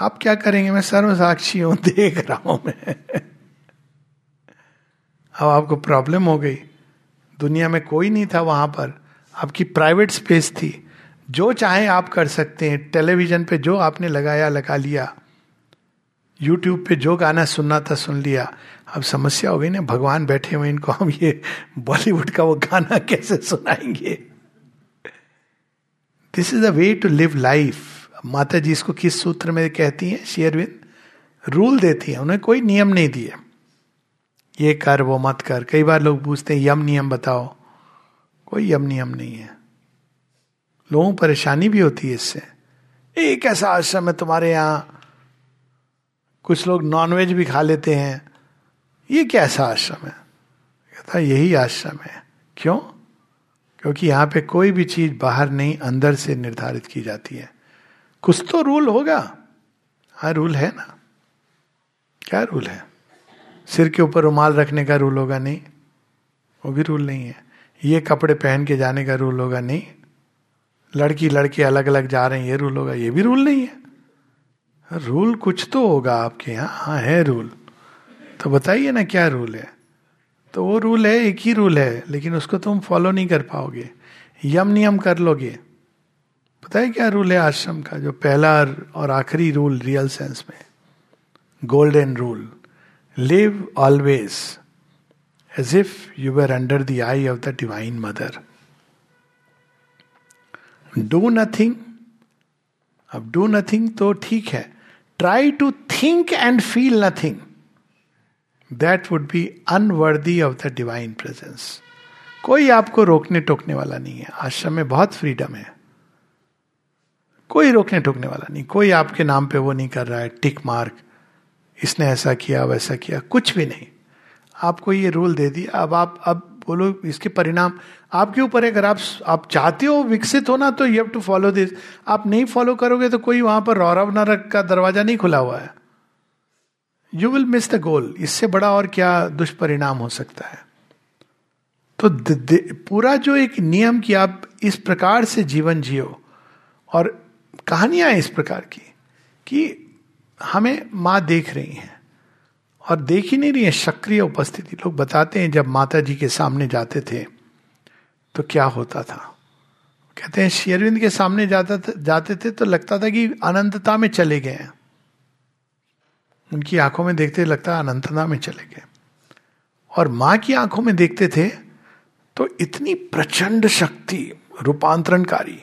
Speaker 1: आप क्या करेंगे? मैं सर्व साक्षी हूँ देख रहा हूँ मैं। अब आपको प्रॉब्लम हो गई। दुनिया में कोई नहीं था वहाँ पर। आपकी प्राइवेट स्पेस थी। जो चाहे आप कर सकते हैं, टेलीविज़न पे जो आपने लगाया, लगा लिया यूट्यूब पे जो गाना सुनना था, सुन लिया। अब समस्या हो गई ना, भगवान बैठे हुए इनको हम ये बॉलीवुड का वो गाना कैसे सुनाएँगे? This is a way to live life माता जी इसको किस सूत्र में कहती हैं शेयरविंद रूल देती है, उन्हें कोई नियम नहीं दिए। ये कर, वो मत कर। कई बार लोग पूछते हैं, यम नियम बताओ। कोई यम नियम नहीं है। लोगों परेशानी भी होती है इससे। एक ऐसा आश्रम है तुम्हारे यहाँ, कुछ लोग नॉनवेज भी खा लेते हैं। ये कैसा आश्रम है? कहता यही आश्रम है। क्यों? क्योंकि यहाँ पे कोई भी चीज़ बाहर नहीं, अंदर से निर्धारित की जाती है। कुछ तो रूल होगा। हाँ रूल है ना। क्या रूल है? सिर के ऊपर रुमाल रखने का रूल होगा नहीं। वो भी रूल नहीं है। ये कपड़े पहन के जाने का रूल होगा नहीं। लड़की लड़के अलग अलग जा रहे हैं, ये रूल होगा, ये भी रूल नहीं है। रूल कुछ तो होगा आपके यहाँ। हाँ है रूल तो बताइए ना, क्या रूल है? तो वो रूल है, एक ही रूल है, लेकिन उसको तुम फॉलो नहीं कर पाओगे। यम नियम कर लोगे। पता है क्या रूल है आश्रम का? जो पहला और आखिरी रूल रियल सेंस में। Golden rule live always as if you were under the eye of the divine mother do nothing अब डू नथिंग तो ठीक है. Try to think and feel nothing that would be unworthy of the divine presence कोई आपको रोकने टोकने वाला नहीं है. आश्रम में बहुत फ्रीडम है. कोई रोकने टोकने वाला नहीं. कोई आपके नाम पे वो नहीं कर रहा है. टिक मार्क इसने ऐसा किया, वैसा किया. कुछ भी नहीं. आपको ये रूल दे दिया. अब आप, अब बोलो इसके परिणाम आपके ऊपर है। अगर आप आप चाहते हो विकसित होना तो you have to follow this आप नहीं फॉलो करोगे तो कोई वहाँ पर रौरव नरक का दरवाज़ा नहीं खुला हुआ है। You will miss the goal इससे बड़ा और क्या दुष्परिणाम हो सकता है? तो द, द, पूरा जो एक नियम कि आप इस प्रकार से जीवन जियो और कहानियाँ इस प्रकार की कि हमें माँ देख रही हैं। और देख ही नहीं रही है, सक्रिय उपस्थिति। लोग बताते हैं, जब माता जी के सामने जाते थे तो क्या होता था? कहते हैं शेरविंद के सामने जाता था, जाते थे तो लगता था कि अनंतता में चले गए उनकी आँखों में देखते लगता अनंतता में चले गए। और माँ की आँखों में देखते थे तो इतनी प्रचंड शक्ति, रूपांतरणकारी।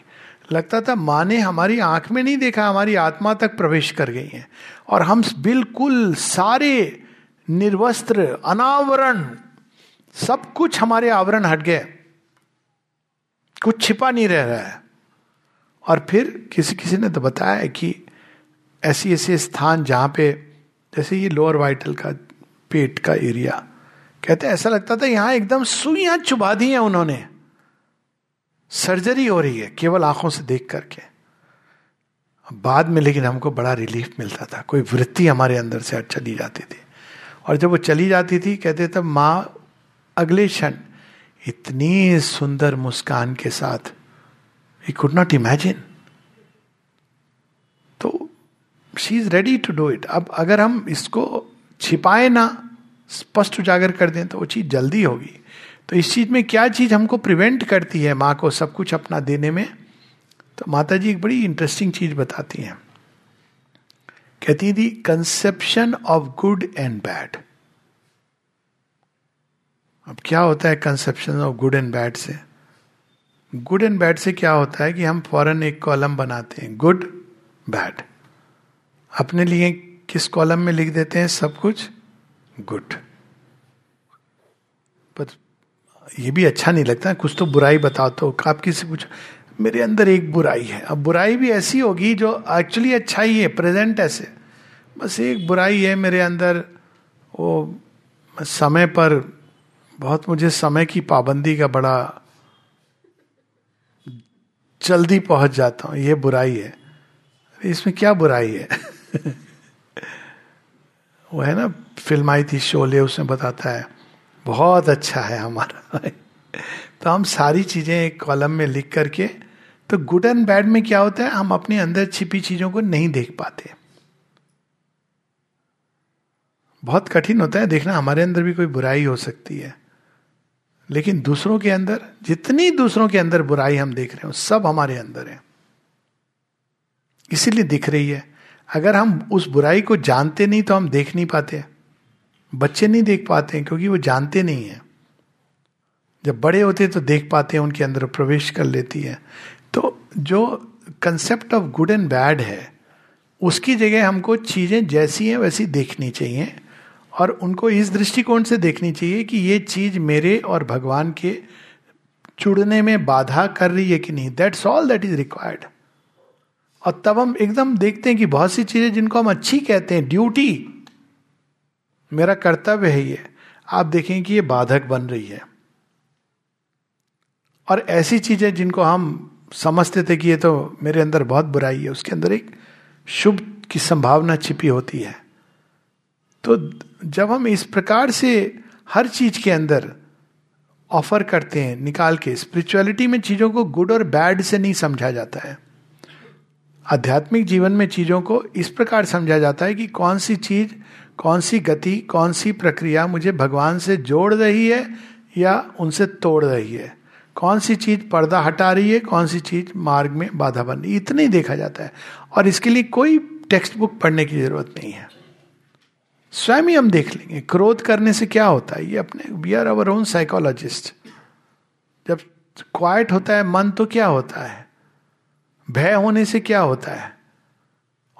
Speaker 1: लगता था, माँ ने हमारी आँख में नहीं देखा, हमारी आत्मा तक प्रवेश कर गई है। और हम बिल्कुल सारे निर्वस्त्र, अनावरण, सब कुछ हमारे आवरण हट गए। कुछ छिपा नहीं रह रहा है। और फिर किसी किसी ने तो बताया कि ऐसी, ऐसे स्थान जहाँ पे, जैसे ये लोअर वाइटल का, पेट का एरिया कहते ऐसा लगता था यहाँ एकदम सुइयाँ चुबा दी हैं उन्होंने। सर्जरी हो रही है, केवल आँखों से देख करके। बाद में लेकिन हमको बड़ा रिलीफ मिलता था। कोई वृत्ति हमारे अंदर से चली जाती थी। और जब वो चली जाती थी, कहते तब माँ अगले क्षण इतनी सुंदर मुस्कान के साथ ही कुड नॉट इमेजिन तो she is ready to do it अब अगर हम इसको छिपाए ना, स्पष्ट उजागर कर दें तो वो चीज़ जल्दी होगी। तो इस चीज़ में क्या चीज़ हमको प्रिवेंट करती है माँ को सब कुछ अपना देने में? तो माता जी एक बड़ी इंटरेस्टिंग चीज़ बताती हैं। कहती थी conception of good and bad अब क्या होता है conception of good and bad से? गुड एंड बैड से क्या होता है कि हम फॉरन एक कॉलम बनाते हैं गुड बैड अपने लिए किस कॉलम में लिख देते हैं? सब कुछ गुड पर ये भी अच्छा नहीं लगता, कुछ तो बुराई बताओ तो आप किसी पूछो, मेरे अंदर एक बुराई है। अब बुराई भी ऐसी होगी जो एक्चुअली अच्छा ही है प्रेजेंट ऐसे। बस एक बुराई है मेरे अंदर। वो समय पर बहुत मुझे समय की पाबंदी का बड़ा जल्दी पहुँच जाता हूँ। ये बुराई है। इसमें क्या बुराई है? वो है ना, फ़िल्म आई थी शोले, उसमें बताता है, बहुत अच्छा है हमारा तो हम सारी चीज़ें एक कॉलम में लिख करके तो गुड एंड बैड में क्या होता है, हम अपने अंदर छिपी चीज़ों को नहीं देख पाते। बहुत कठिन होता है देखना, हमारे अंदर भी कोई बुराई हो सकती है। लेकिन दूसरों के अंदर, जितनी दूसरों के अंदर बुराई हम देख रहे हो, सब हमारे अंदर है। इसीलिए दिख रही है। अगर हम उस बुराई को जानते नहीं तो हम देख नहीं पाते बच्चे नहीं देख पाते क्योंकि वो जानते नहीं है। जब बड़े होते तो देख पाते हैं, उनके अंदर प्रवेश कर लेती है। तो जो concept of good and bad है, उसकी जगह हमको चीज़ें जैसी हैं, वैसी देखनी चाहिए। और उनको इस दृष्टिकोण से देखनी चाहिए कि ये चीज़ मेरे और भगवान के जुड़ने में बाधा कर रही है कि नहीं। That's all that is required और तब हम एकदम देखते हैं कि बहुत सी चीज़ें जिनको हम अच्छी कहते हैं। ड्यूटी मेरा कर्तव्य है ये। आप देखें कि ये बाधक बन रही है। और ऐसी चीज़ें जिनको हम समझते थे कि ये तो मेरे अंदर बहुत बुराई है, उसके अंदर एक शुभ की संभावना छिपी होती है। तो जब हम इस प्रकार से हर चीज़ के अंदर ऑफ़र करते हैं, निकाल के स्पिरिचुअलिटी में चीज़ों को गुड और बैड से नहीं समझा जाता है। आध्यात्मिक जीवन में चीज़ों को इस प्रकार समझा जाता है कि कौन सी चीज़, कौन सी गति, कौन सी प्रक्रिया मुझे भगवान से जोड़ रही है या उनसे तोड़ रही है। कौन सी चीज़ पर्दा हटा रही है, कौन सी चीज़ मार्ग में बाधा बन रही है। इतना ही देखा जाता है। और इसके लिए कोई टेक्स्ट बुक पढ़ने की ज़रूरत नहीं है। स्वयं ही हम देख लेंगे। क्रोध करने से क्या होता है? ये अपने we are our own psychologist जब क्वाइट होता है, मन तो क्या होता है? भय होने से क्या होता है?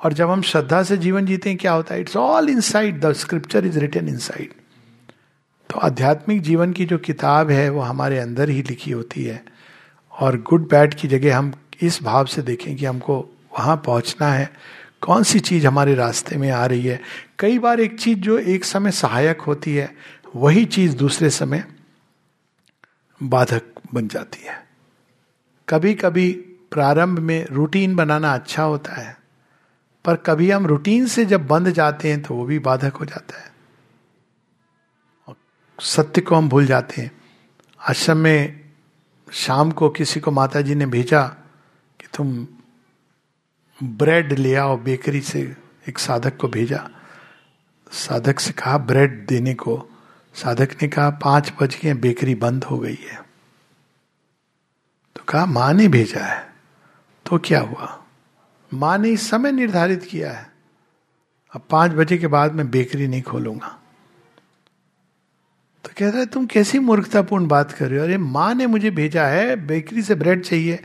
Speaker 1: और जब हम श्रद्धा से जीवन जीते हैं, क्या होता है? It's all inside the scripture is written inside तो आध्यात्मिक जीवन की जो किताब है, वो हमारे अंदर ही लिखी होती है। और गुड बैड की जगह हम इस भाव से देखें कि हमको वहाँ पहुँचना है। कौन सी चीज़ हमारे रास्ते में आ रही है? कई बार एक चीज़ जो एक समय सहायक होती है, वही चीज़ दूसरे समय बाधक बन जाती है। कभी कभी प्रारंभ में रूटीन बनाना अच्छा होता है, पर कभी हम रूटीन से जब बंद जाते हैं तो वो भी बाधक हो जाता है। सत्य को हम भूल जाते हैं। आश्रम में शाम को किसी को माता जी ने भेजा कि तुम ब्रेड ले आओ, बेकरी से एक साधक को भेजा। साधक से कहा, ब्रेड देने को। साधक ने कहा, पाँच बज गए, बेकरी बंद हो गई है। तो कहा, माँ ने भेजा है। तो क्या हुआ? माँ ने समय निर्धारित किया है। अब पाँच बजे के बाद मैं बेकरी नहीं खोलूँगा। तो कहता है, तुम कैसी मूर्खतापूर्ण बात कर रहे हो? अरे, माँ ने मुझे भेजा है, बेकरी से ब्रेड चाहिए।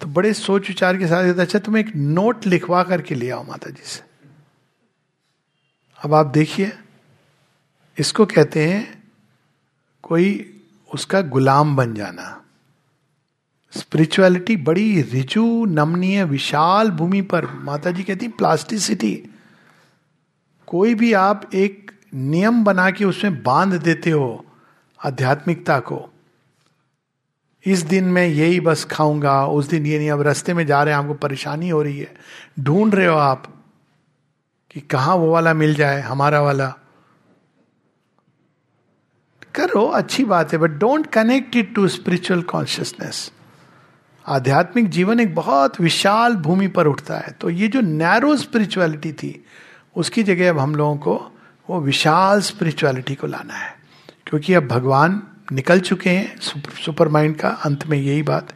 Speaker 1: तो बड़े सोच विचार के साथ अच्छा तुम एक नोट लिखवा करके ले आओ माता जी से। अब आप देखिए, इसको कहते हैं कोई उसका गुलाम बन जाना। स्पिरिचुअलिटी बड़ी रिजु नमनीय, विशाल भूमि पर। माता जी कहती प्लास्टिसिटी कोई भी आप एक नियम बना के उसमें बाँध देते हो आध्यात्मिकता को, इस दिन मैं यही बस खाऊँगा, उस दिन ये नहीं, अब रास्ते में जा रहे हैं आपको परेशानी हो रही है। ढूंढ रहे हो आप कि कहा वो वाला मिल जाए, हमारा वाला। करो, अच्छी बात है but don't connect it to spiritual consciousness आध्यात्मिक जीवन एक बहुत विशाल भूमि पर उठता है। तो ये जो नैरो स्पिरिचुअलिटी थी, उसकी जगह अब हम लोगों को वो विशाल स्पिरिचुअलिटी को लाना है। क्योंकि अब भगवान निकल चुके हैं सुपर माइंड का अंत में यही बात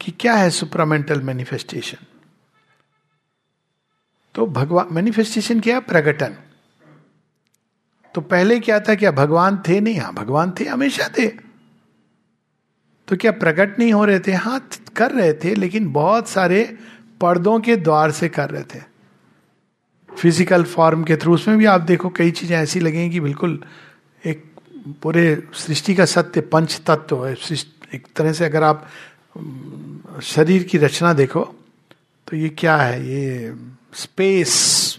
Speaker 1: कि क्या है सुपरामेंटल मैनिफेस्टेशन तो भगवान मैनिफेस्टेशन क्या प्रकटन तो पहले क्या था, क्या भगवान थे? नहीं हाँ भगवान थे, हमेशा थे। तो क्या प्रकट नहीं हो रहे थे? हाँ कर रहे थे, लेकिन बहुत सारे पर्दों के द्वार से कर रहे थे। फ़िज़िकल फॉर्म के थ्रू उसमें भी आप देखो, कई चीज़ें ऐसी लगेंगी कि बिल्कुल एक पूरे सृष्टि का सत्य, पंच तत्व है। एक तरह से अगर आप शरीर की रचना देखो तो ये क्या है? ये स्पेस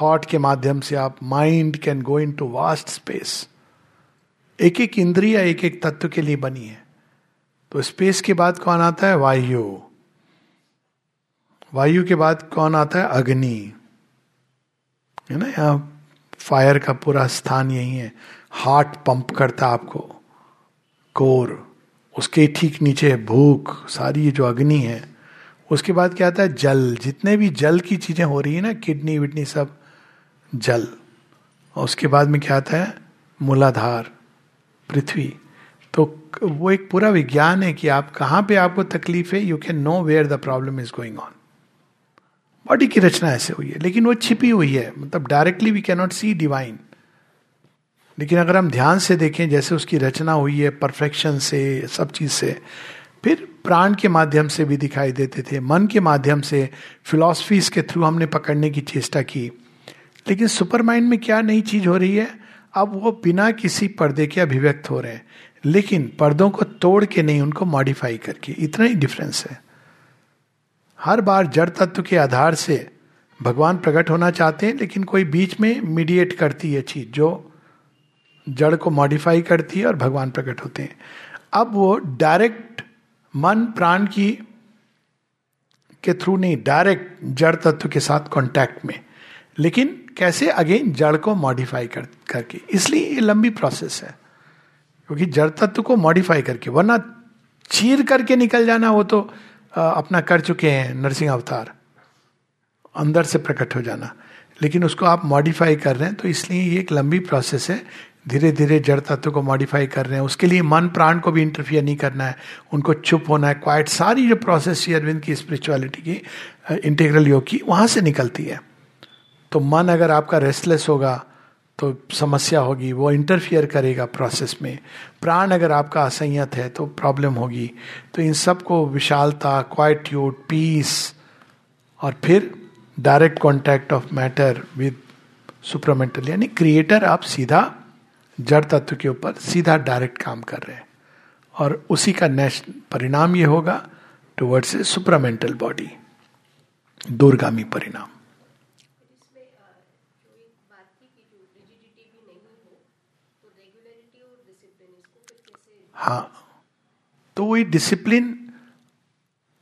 Speaker 1: थॉट के माध्यम से आप mind can go into vast space एक एक इंद्रिया, एक एक तत्व के लिए बनी है। तो स्पेस के बाद कौन आता है? वायु। वायु के बाद कौन आता है? अग्नि। है ना? यहाँ फायर का पूरा स्थान यही है। हार्ट पंप करता आपको। कोर उसके ठीक नीचे भूख, सारी जो अग्नि है उसके बाद क्या आता है? जल। जितने भी जल की चीज़ें हो रही है ना, किडनी, विडनी सब, जल। और उसके बाद में क्या आता है? मूलाधार, पृथ्वी। तो वो एक पूरा विज्ञान है कि आप कहाँ पे आपको तकलीफ़ है you can know where the problem is going on body की रचना ऐसे हुई है, लेकिन वो छिपी हुई है। मतलब directly we cannot see divine लेकिन अगर हम ध्यान से देखें, जैसे उसकी रचना हुई है परफेक्शन से, सब चीज़ से, फिर प्राण के माध्यम से भी दिखाई देते थे, मन के माध्यम से फिलॉसफीज के थ्रू हमने पकड़ने की चेष्टा की। लेकिन सुपर माइंड में क्या नई चीज़ हो रही है? अब वो बिना किसी पर्दे के अभिव्यक्त हो रहे हैं। लेकिन पर्दों को तोड़ के नहीं, उनको मॉडिफाई करके। इतना ही डिफरेंस है। हर बार जड़ तत्व के आधार से भगवान प्रकट होना चाहते हैं, लेकिन कोई बीच में मीडिएट करती है चीज़ जो जड़ को मॉडिफाई करती है और भगवान प्रकट होते हैं। अब वो डायरेक्ट मन प्राण की के थ्रू नहीं डायरेक्ट जड़ तत्व के साथ कांटेक्ट में। लेकिन कैसे अगेन जड़ को मॉडिफाई कर करके? इसलिए ये लंबी प्रोसेस है। क्योंकि जड़ तत्व को मॉडिफाई करके वरना चीर करके निकल जाना वो तो आ, अपना कर चुके हैं नरसिंह अवतार। अंदर से प्रकट हो जाना। लेकिन उसको आप मॉडिफाई कर रहे हैं तो इसलिए ये एक लंबी प्रोसेस है। धीरे धीरे जड़ तत्व को मॉडिफाई कर रहे हैं। उसके लिए मन प्राण को भी इंटरफियर नहीं करना है। उनको चुप होना है। क्वाइट सारी जो प्रोसेस अरविंद की स्पिरिचुअलिटी की इंटीग्रल योग की, वहाँ से निकलती है। तो मन अगर आपका रेस्टलेस होगा तो समस्या होगी। वो इंटरफियर करेगा प्रोसेस में। प्राण अगर आपका असंयत है तो प्रॉब्लम होगी। तो इन सबको विशालता क्वाइट्यूड पीस और फिर direct contact of matter with supermental यानी क्रिएटर आप सीधा जड़ तत्व के ऊपर सीधा डायरेक्ट काम कर रहे हैं। और उसी का नेशनल परिणाम ये होगा टुवर्ड्स ए सुपरामेंटल बॉडी दूरगामी परिणाम। हाँ तो वही डिसिप्लिन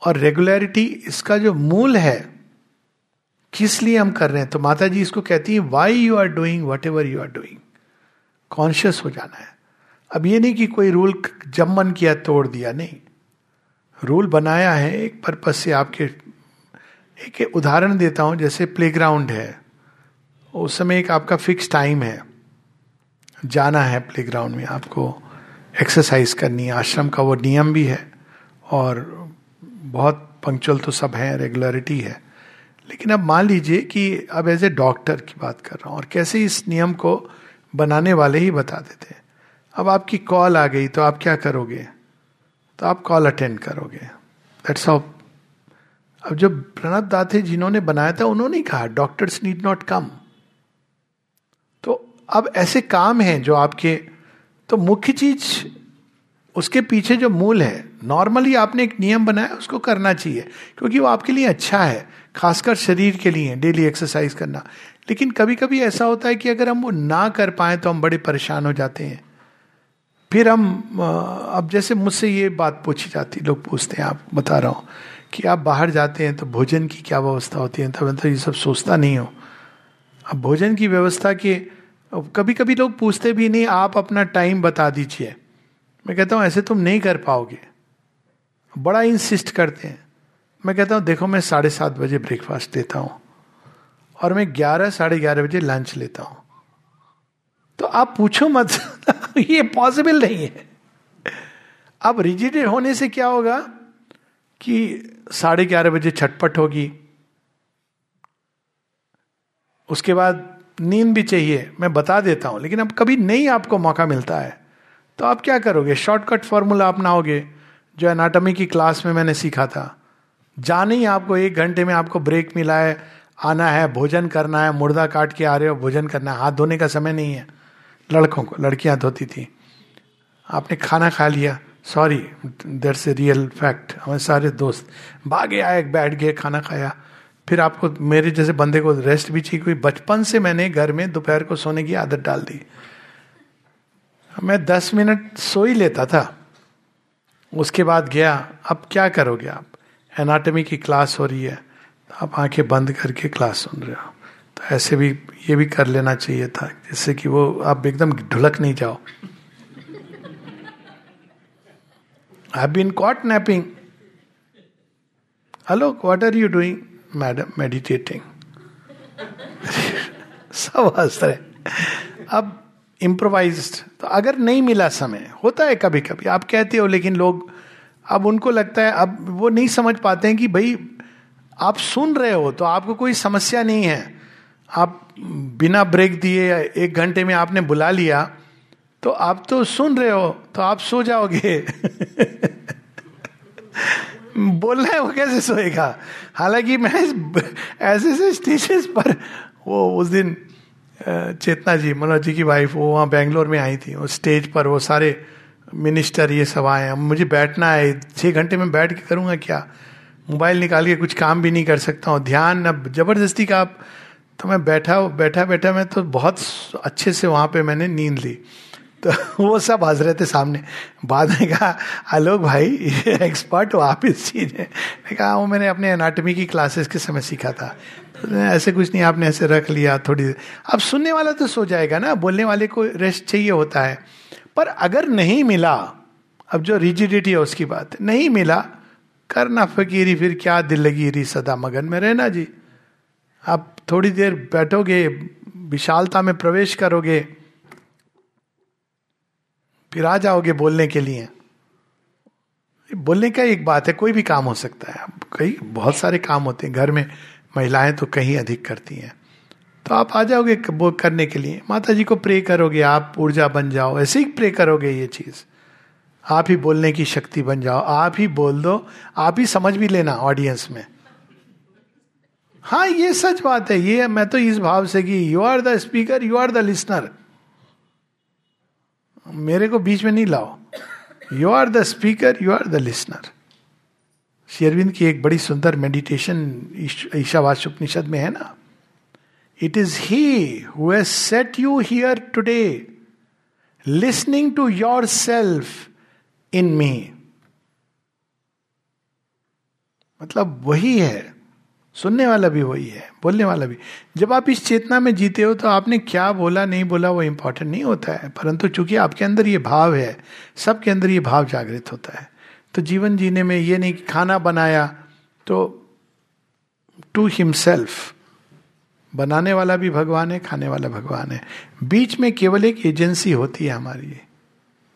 Speaker 1: और रेगुलरिटी इसका जो मूल है, किस लिए हम कर रहे हैं? तो माता जी इसको कहती है why you are doing whatever you are doing conscious हो जाना है। अब ये नहीं कि कोई रूल जब मन किया, तोड़ दिया, नहीं। रूल बनाया है, एक पर्पज से आपके, एक उदाहरण देता हूँ, जैसे प्लेग्राउंड है। उस समय एक आपका फिक्स टाइम है। जाना है प्लेग्राउंड में, आपको एक्सरसाइज करनी है, आश्रम का वो नियम भी है, और बहुत पंक्चुअल तो सब है रेगुलरिटी है। लेकिन अब मान लीजिए कि अब एज ए डॉक्टर की बात कर रहा हूँ, और कैसे इस नियम को बनाने वाले ही बता देते अब आपकी कॉल आ गई तो आप क्या करोगे? तो आप कॉल अटेंड करोगे। दैट्स ऑफ़ अब जो प्रणब दाथे जिन्होंने बनाया था, उन्होंने कहा डॉक्टर्स नीड नॉट कम तो अब ऐसे काम हैं जो आपके तो मुख्य चीज़ उसके पीछे जो मूल है नॉर्मली आपने एक नियम बनाया, उसको करना चाहिए, क्योंकि वो आपके लिए अच्छा है, खासकर शरीर के लिए डेली एक्सरसाइज करना। लेकिन कभी कभी ऐसा होता है कि अगर हम वो ना कर पाए तो हम बड़े परेशान हो जाते हैं। फिर हम अब जैसे मुझसे ये बात पूछी जाती, लोग पूछते हैं, आप बता रहा हूँ कि आप बाहर जाते हैं तो भोजन की क्या व्यवस्था होती है? तब तो ये सब सोचता नहीं हो। अब भोजन की व्यवस्था के कभी कभी लोग पूछते भी नहीं, आप अपना टाइम बता दीजिए। मैं कहता हूँ, ऐसे तुम नहीं कर पाओगे। बड़ा इंसिस्ट करते हैं। मैं कहता हूँ, देखो, मैं साढ़े सात बजे ब्रेकफास्ट देता हूँ। और मैं ग्यारह, साढ़े ग्यारह बजे लंच लेता हूँ। तो आप पूछो मत। ये पॉसिबल नहीं है। अब रिजिड होने से क्या होगा कि साढ़े ग्यारह बजे छटपट होगी। उसके बाद नींद भी चाहिए, मैं बता देता हूँ, लेकिन अब कभी नहीं आपको मौका मिलता है। तो आप क्या करोगे? शॉर्टकट फॉर्मूला अपनाओगे जो एनाटॉमी की क्लास में मैंने सीखा था। जाने ही आपको एक घंटे में आपको ब्रेक मिला है आना है, भोजन करना है, मुर्दा काट के आ रहे हो, भोजन करना है। हाथ धोने का समय नहीं है। लड़कों को, लड़कियाँ धोती थी। आपने खाना खा लिया। Sorry that's a real fact हमारे सारे दोस्त भागे आए, बैठ गए, खाना खाया। फिर आपको, मेरे जैसे बंदे को रेस्ट भी चाहिए कोई बचपन से मैंने घर में दोपहर को सोने की आदत डाल दी। मैं दस मिनट सो ही लेता था। उसके बाद गया, अब क्या करोगे आप? एनाटॉमी की क्लास हो रही है। आप आँखें बंद करके क्लास सुन रहे हो। तो ऐसे भी, ये भी कर लेना चाहिए था, जिससे कि वो, आप एकदम ढुलक नहीं जाओ। I been caught napping hello what are you doing madam meditating सब हंस रहे अब इम्प्रोवाइज तो अगर नहीं मिला समय, होता है कभी कभी आप कहते हो, लेकिन लोग, अब उनको लगता है, अब वो नहीं समझ पाते हैं कि भाई आप सुन रहे हो तो आपको कोई समस्या नहीं है। आप बिना ब्रेक दिए एक घंटे में आपने बुला लिया तो आप तो सुन रहे हो तो आप सो जाओगे। बोलना है वो कैसे सोएगा? हालाँकि मैं ऐसे ऐसे स्टेजेस पर वो उस दिन चेतना जी, मनोज जी की वाइफ वो वहाँ बेंगलोर में आई थी। उस स्टेज पर वो सारे मिनिस्टर ये सब आए। मुझे बैठना है छः घंटे में बैठ के करूँगा क्या? मोबाइल निकाल के कुछ काम भी नहीं कर सकता हूँ। ध्यान, अब ज़बरदस्ती का आप तो मैं बैठा बैठा बैठा, मैं तो बहुत अच्छे से वहाँ पे मैंने नींद ली। तो वो सब हंस रहे थे सामने। बाद में कहा आलोक भाई एक्सपर्ट हो, आप इस चीज़ में कहा, वो मैंने अपने एनाटॉमी की क्लासेस के समय सीखा था। तो ऐसे कुछ नहीं, आपने ऐसे रख लिया थोड़ी अब सुनने वाला तो सो जाएगा ना, बोलने वाले को रेस्ट चाहिए होता है। पर अगर नहीं मिला, अब जो रिजिडिटी है उसकी बात, नहीं मिला करना फकीरी, फिर क्या दिल लगी री सदा मगन में रहना जी? आप थोड़ी देर बैठोगे, विशालता में प्रवेश करोगे, फिर आ जाओगे बोलने के लिए। बोलने का एक बात है, कोई भी काम हो सकता है। कई, बहुत सारे काम होते हैं। घर में महिलाएँ तो कहीं अधिक करती हैं। तो आप आ जाओगे वो करने के लिए। माता जी को प्रे करोगे, आप ऊर्जा बन जाओ। ऐसे ही प्रे करोगे ये चीज़। आप ही बोलने की शक्ति बन जाओ। आप ही बोल दो। आप ही समझ भी लेना ऑडियंस में। हाँ ये सच बात है। ये मैं तो इस भाव से कि you are the speaker you are the listener मेरे को बीच में नहीं लाओ। You are the speaker you are the listener शेरविंद की एक बड़ी सुंदर मेडिटेशन ईशावास उपनिषद में है ना? It is he who set you here today listening to yourself in me मतलब वही है। सुनने वाला भी वही है, बोलने वाला भी। जब आप इस चेतना में जीते हो तो आपने क्या बोला, नहीं बोला, वो इंपॉर्टेंट नहीं होता है। परंतु चूँकि आपके अंदर ये भाव है, सबके अंदर ये भाव जागृत होता है। तो जीवन जीने में ये नहीं कि खाना बनाया तो टू हिमसेल्फ बनाने वाला भी भगवान है, खाने वाला भगवान है। बीच में केवल एक एजेंसी होती है हमारी।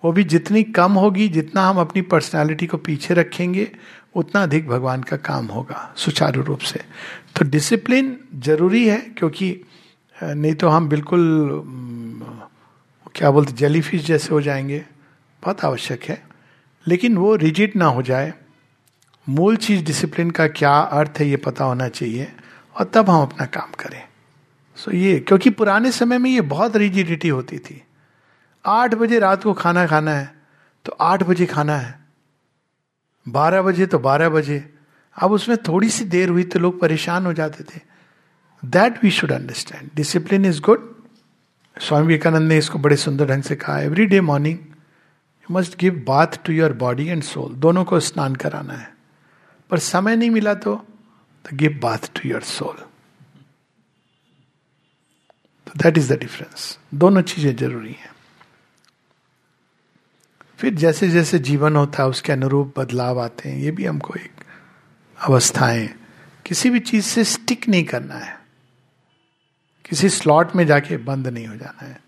Speaker 1: वो भी जितनी कम होगी, जितना हम अपनी पर्सनालिटी को पीछे रखेंगे, उतना अधिक भगवान का काम होगा, सुचारू रूप से। तो डिसिप्लिन ज़रूरी है, क्योंकि नहीं तो हम बिल्कुल क्या बोलते जेलीफिश जैसे हो जाएँगे। बहुत आवश्यक है। लेकिन वो रिजिड ना हो जाए। मूल चीज़ डिसिप्लिन का क्या अर्थ है, ये पता होना चाहिए, और तब हम अपना काम करें। सो so ये, क्योंकि पुराने समय में ये बहुत रिजिडिटी होती थी। आठ बजे रात को खाना खाना है तो आठ बजे खाना है। बारह बजे तो बारह बजे। अब उसमें थोड़ी सी देर हुई तो लोग परेशान हो जाते थे। That we should understand discipline is good Swami Vivekananda ने इसको बड़े सुंदर ढंग से कहा every day morning you must give bath to your body and soul दोनों को स्नान कराना है। पर समय नहीं मिला तो give bath to your soul that is the difference दोनों चीज़ें ज़रूरी हैं। फिर जैसे जैसे जीवन होता है उसके अनुरूप बदलाव आते हैं। ये भी हमको एक अवस्थाएँ किसी भी चीज़ से स्टिक नहीं करना है। किसी स्लॉट में जाके बंद नहीं हो जाना है।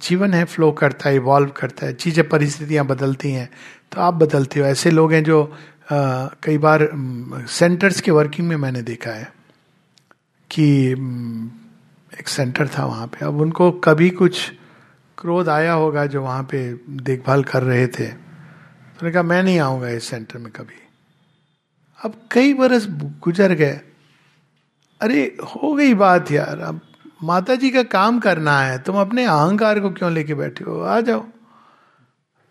Speaker 1: जीवन है फ्लो करता है इवॉल्व करता है। चीज़ें परिस्थितियाँ बदलती हैं। तो आप बदलते हो। ऐसे लोग हैं जो आ, कई बार सेंटर्स के वर्किंग में मैंने देखा है कि एक सेंटर था वहाँ पे। अब उनको कभी कुछ क्रोध आया होगा जो वहाँ पे देखभाल कर रहे थे। उन्होंने तो कहा, मैं नहीं आऊँगा इस सेंटर में कभी। अब कई बरस गुजर गए। अरे, हो गई बात यार, अब माता जी का काम करना है, तुम अपने अहंकार को क्यों लेके बैठे हो? आ जाओ।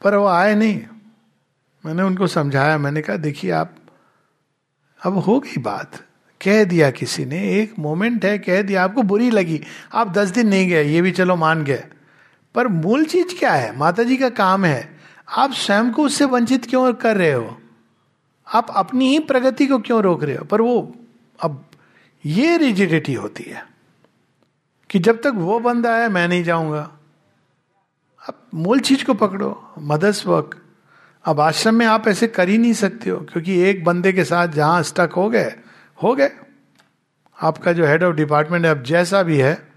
Speaker 1: पर वो आए नहीं। मैंने उनको समझाया, मैंने कहा, देखिए, आप, अब हो गई बात। कह दिया किसी ने, एक मोमेंट है, कह दिया, आपको बुरी लगी। आप दस दिन नहीं गए, ये भी चलो मान गए। पर मूल चीज़ क्या है? माता जी का काम है। आप स्वयं को उससे वंचित क्यों कर रहे हो? आप अपनी ही प्रगति को क्यों रोक रहे हो? पर वो, अब ये रिजिडिटी होती है कि जब तक वो बंदा है, मैं नहीं जाऊँगा। अब मूल चीज़ को पकड़ो। Mother's work. अब आश्रम में आप ऐसे कर ही नहीं सकते हो, क्योंकि एक बंदे के साथ जहाँ स्टक हो गए हो गए। आपका जो हेड ऑफ़ डिपार्टमेंट है, अब जैसा भी है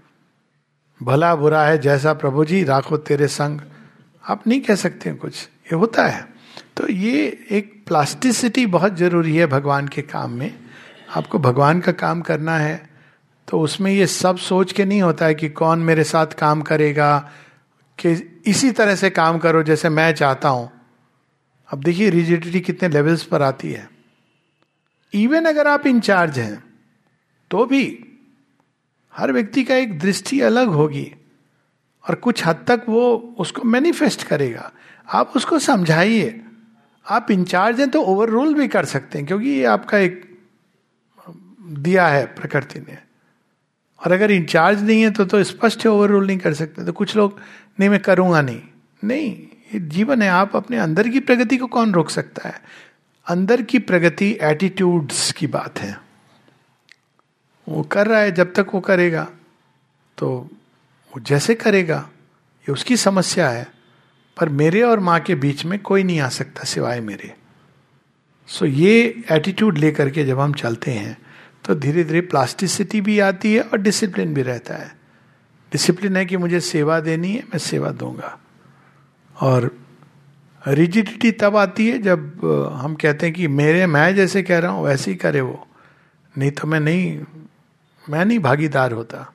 Speaker 1: भला बुरा है, जैसा प्रभु जी राखो तेरे संग। आप नहीं कह सकते कुछ। ये होता है। तो ये एक प्लास्टिसिटी बहुत ज़रूरी है भगवान के काम में। आपको भगवान का काम करना है तो उसमें ये सब सोच के नहीं होता है कि कौन मेरे साथ काम करेगा, कि इसी तरह से काम करो जैसे मैं चाहता हूँ। अब देखिए, रिजिडिटी कितने लेवल्स पर आती है। इवन अगर आप इंचार्ज हैं तो भी हर व्यक्ति का एक दृष्टि अलग होगी और कुछ हद तक वो उसको मैनिफेस्ट करेगा। आप उसको समझाइए। आप इंचार्ज हैं तो ओवर रूल भी कर सकते हैं, क्योंकि ये आपका एक दिया है प्रकृति ने। और अगर इंचार्ज नहीं है तो तो स्पष्ट ओवर रूल नहीं कर सकते। तो कुछ लोग, नहीं, मैं करूँगा नहीं। नहीं, ये जीवन है। आप अपने अंदर की प्रगति को कौन रोक सकता है? अंदर की प्रगति एटीट्यूड्स की बात है। वो कर रहा है, जब तक वो करेगा तो वो जैसे करेगा, ये उसकी समस्या है, पर मेरे और माँ के बीच में कोई नहीं आ सकता सिवाय मेरे। सो ये एटीट्यूड लेकर के जब हम चलते हैं तो धीरे धीरे प्लास्टिसिटी भी आती है और डिसिप्लिन भी रहता है। डिसिप्लिन है कि मुझे सेवा देनी है, मैं सेवा दूँगा। और रिजिडिटी तब आती है जब हम कहते हैं कि मेरे, मैं जैसे कह रहा हूँ, वैसे ही करे वो। नहीं तो मैं नहीं मैं नहीं भागीदार होता।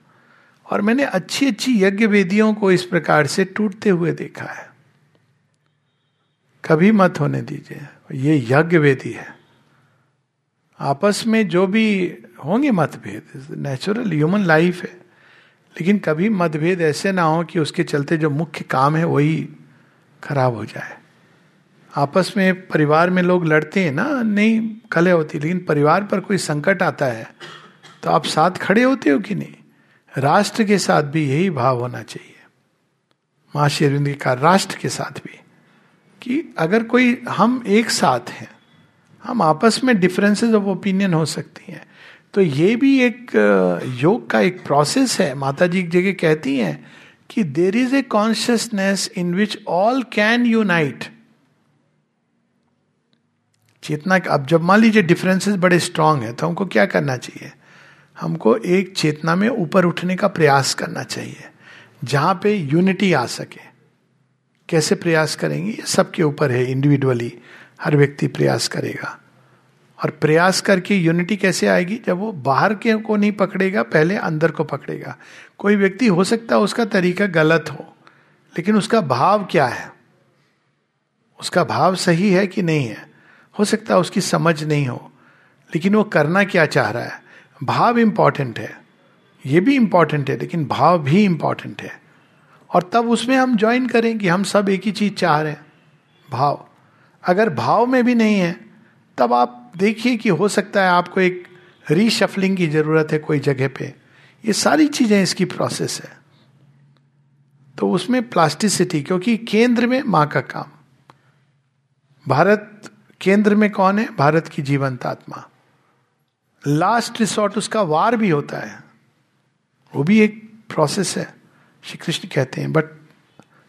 Speaker 1: और मैंने अच्छी अच्छी यज्ञ वेदियों को इस प्रकार से टूटते हुए देखा है। कभी मत होने दीजिए। ये यज्ञ वेदी है। आपस में जो भी होंगे मतभेद नेचुरल ह्यूमन लाइफ है। लेकिन कभी मतभेद ऐसे ना हो कि उसके चलते जो मुख्य काम है वही खराब हो जाए। आपस में परिवार में लोग लड़ते हैं ना, नहीं कले होती, लेकिन परिवार पर कोई संकट आता है तो आप साथ खड़े होते हो कि नहीं? राष्ट्र के साथ भी यही भाव होना चाहिए। माँ शेरविंद का राष्ट्र के साथ भी कि अगर कोई हम एक साथ हैं, हम आपस में डिफरेंसेस ऑफ़ ओपिनियन हो सकती हैं। तो ये भी एक योग का एक प्रोसेस है। माता जी एक जगह कहती हैं कि there is a consciousness in which all can unite चेतना, अब जब मान लीजिए डिफरेंसेस बड़े स्ट्रांग है तो हमको क्या करना चाहिए? हमको एक चेतना में ऊपर उठने का प्रयास करना चाहिए, जहाँ पे यूनिटी आ सके। कैसे प्रयास करेंगे? ये सबके ऊपर है इंडिविजुअली हर व्यक्ति प्रयास करेगा। और प्रयास करके यूनिटी कैसे आएगी? जब वो बाहर के को नहीं पकड़ेगा, पहले अंदर को पकड़ेगा। कोई व्यक्ति हो सकता है उसका तरीका गलत हो, लेकिन उसका भाव क्या है? उसका भाव सही है कि नहीं है? हो सकता है उसकी समझ नहीं हो, लेकिन वो करना क्या चाह रहा है? भाव इंपॉर्टेंट है। ये भी इंपॉर्टेंट है, लेकिन भाव भी इंपॉर्टेंट है। और तब उसमें हम ज्वाइन करें कि हम सब एक ही चीज़ चाह रहे हैं, भाव। अगर भाव में भी नहीं है, तब आप देखिए कि हो सकता है आपको एक रीशफलिंग की ज़रूरत है कोई जगह पे। ये सारी चीज़ें इसकी प्रोसेस है। तो उसमें प्लास्टिसिटी क्योंकि केंद्र में माँ का काम। भारत केंद्र में कौन है? भारत की जीवंत आत्मा। लास्ट रिसोर्ट उसका वार भी होता है। वो भी एक प्रोसेस है, श्री कृष्ण कहते हैं। But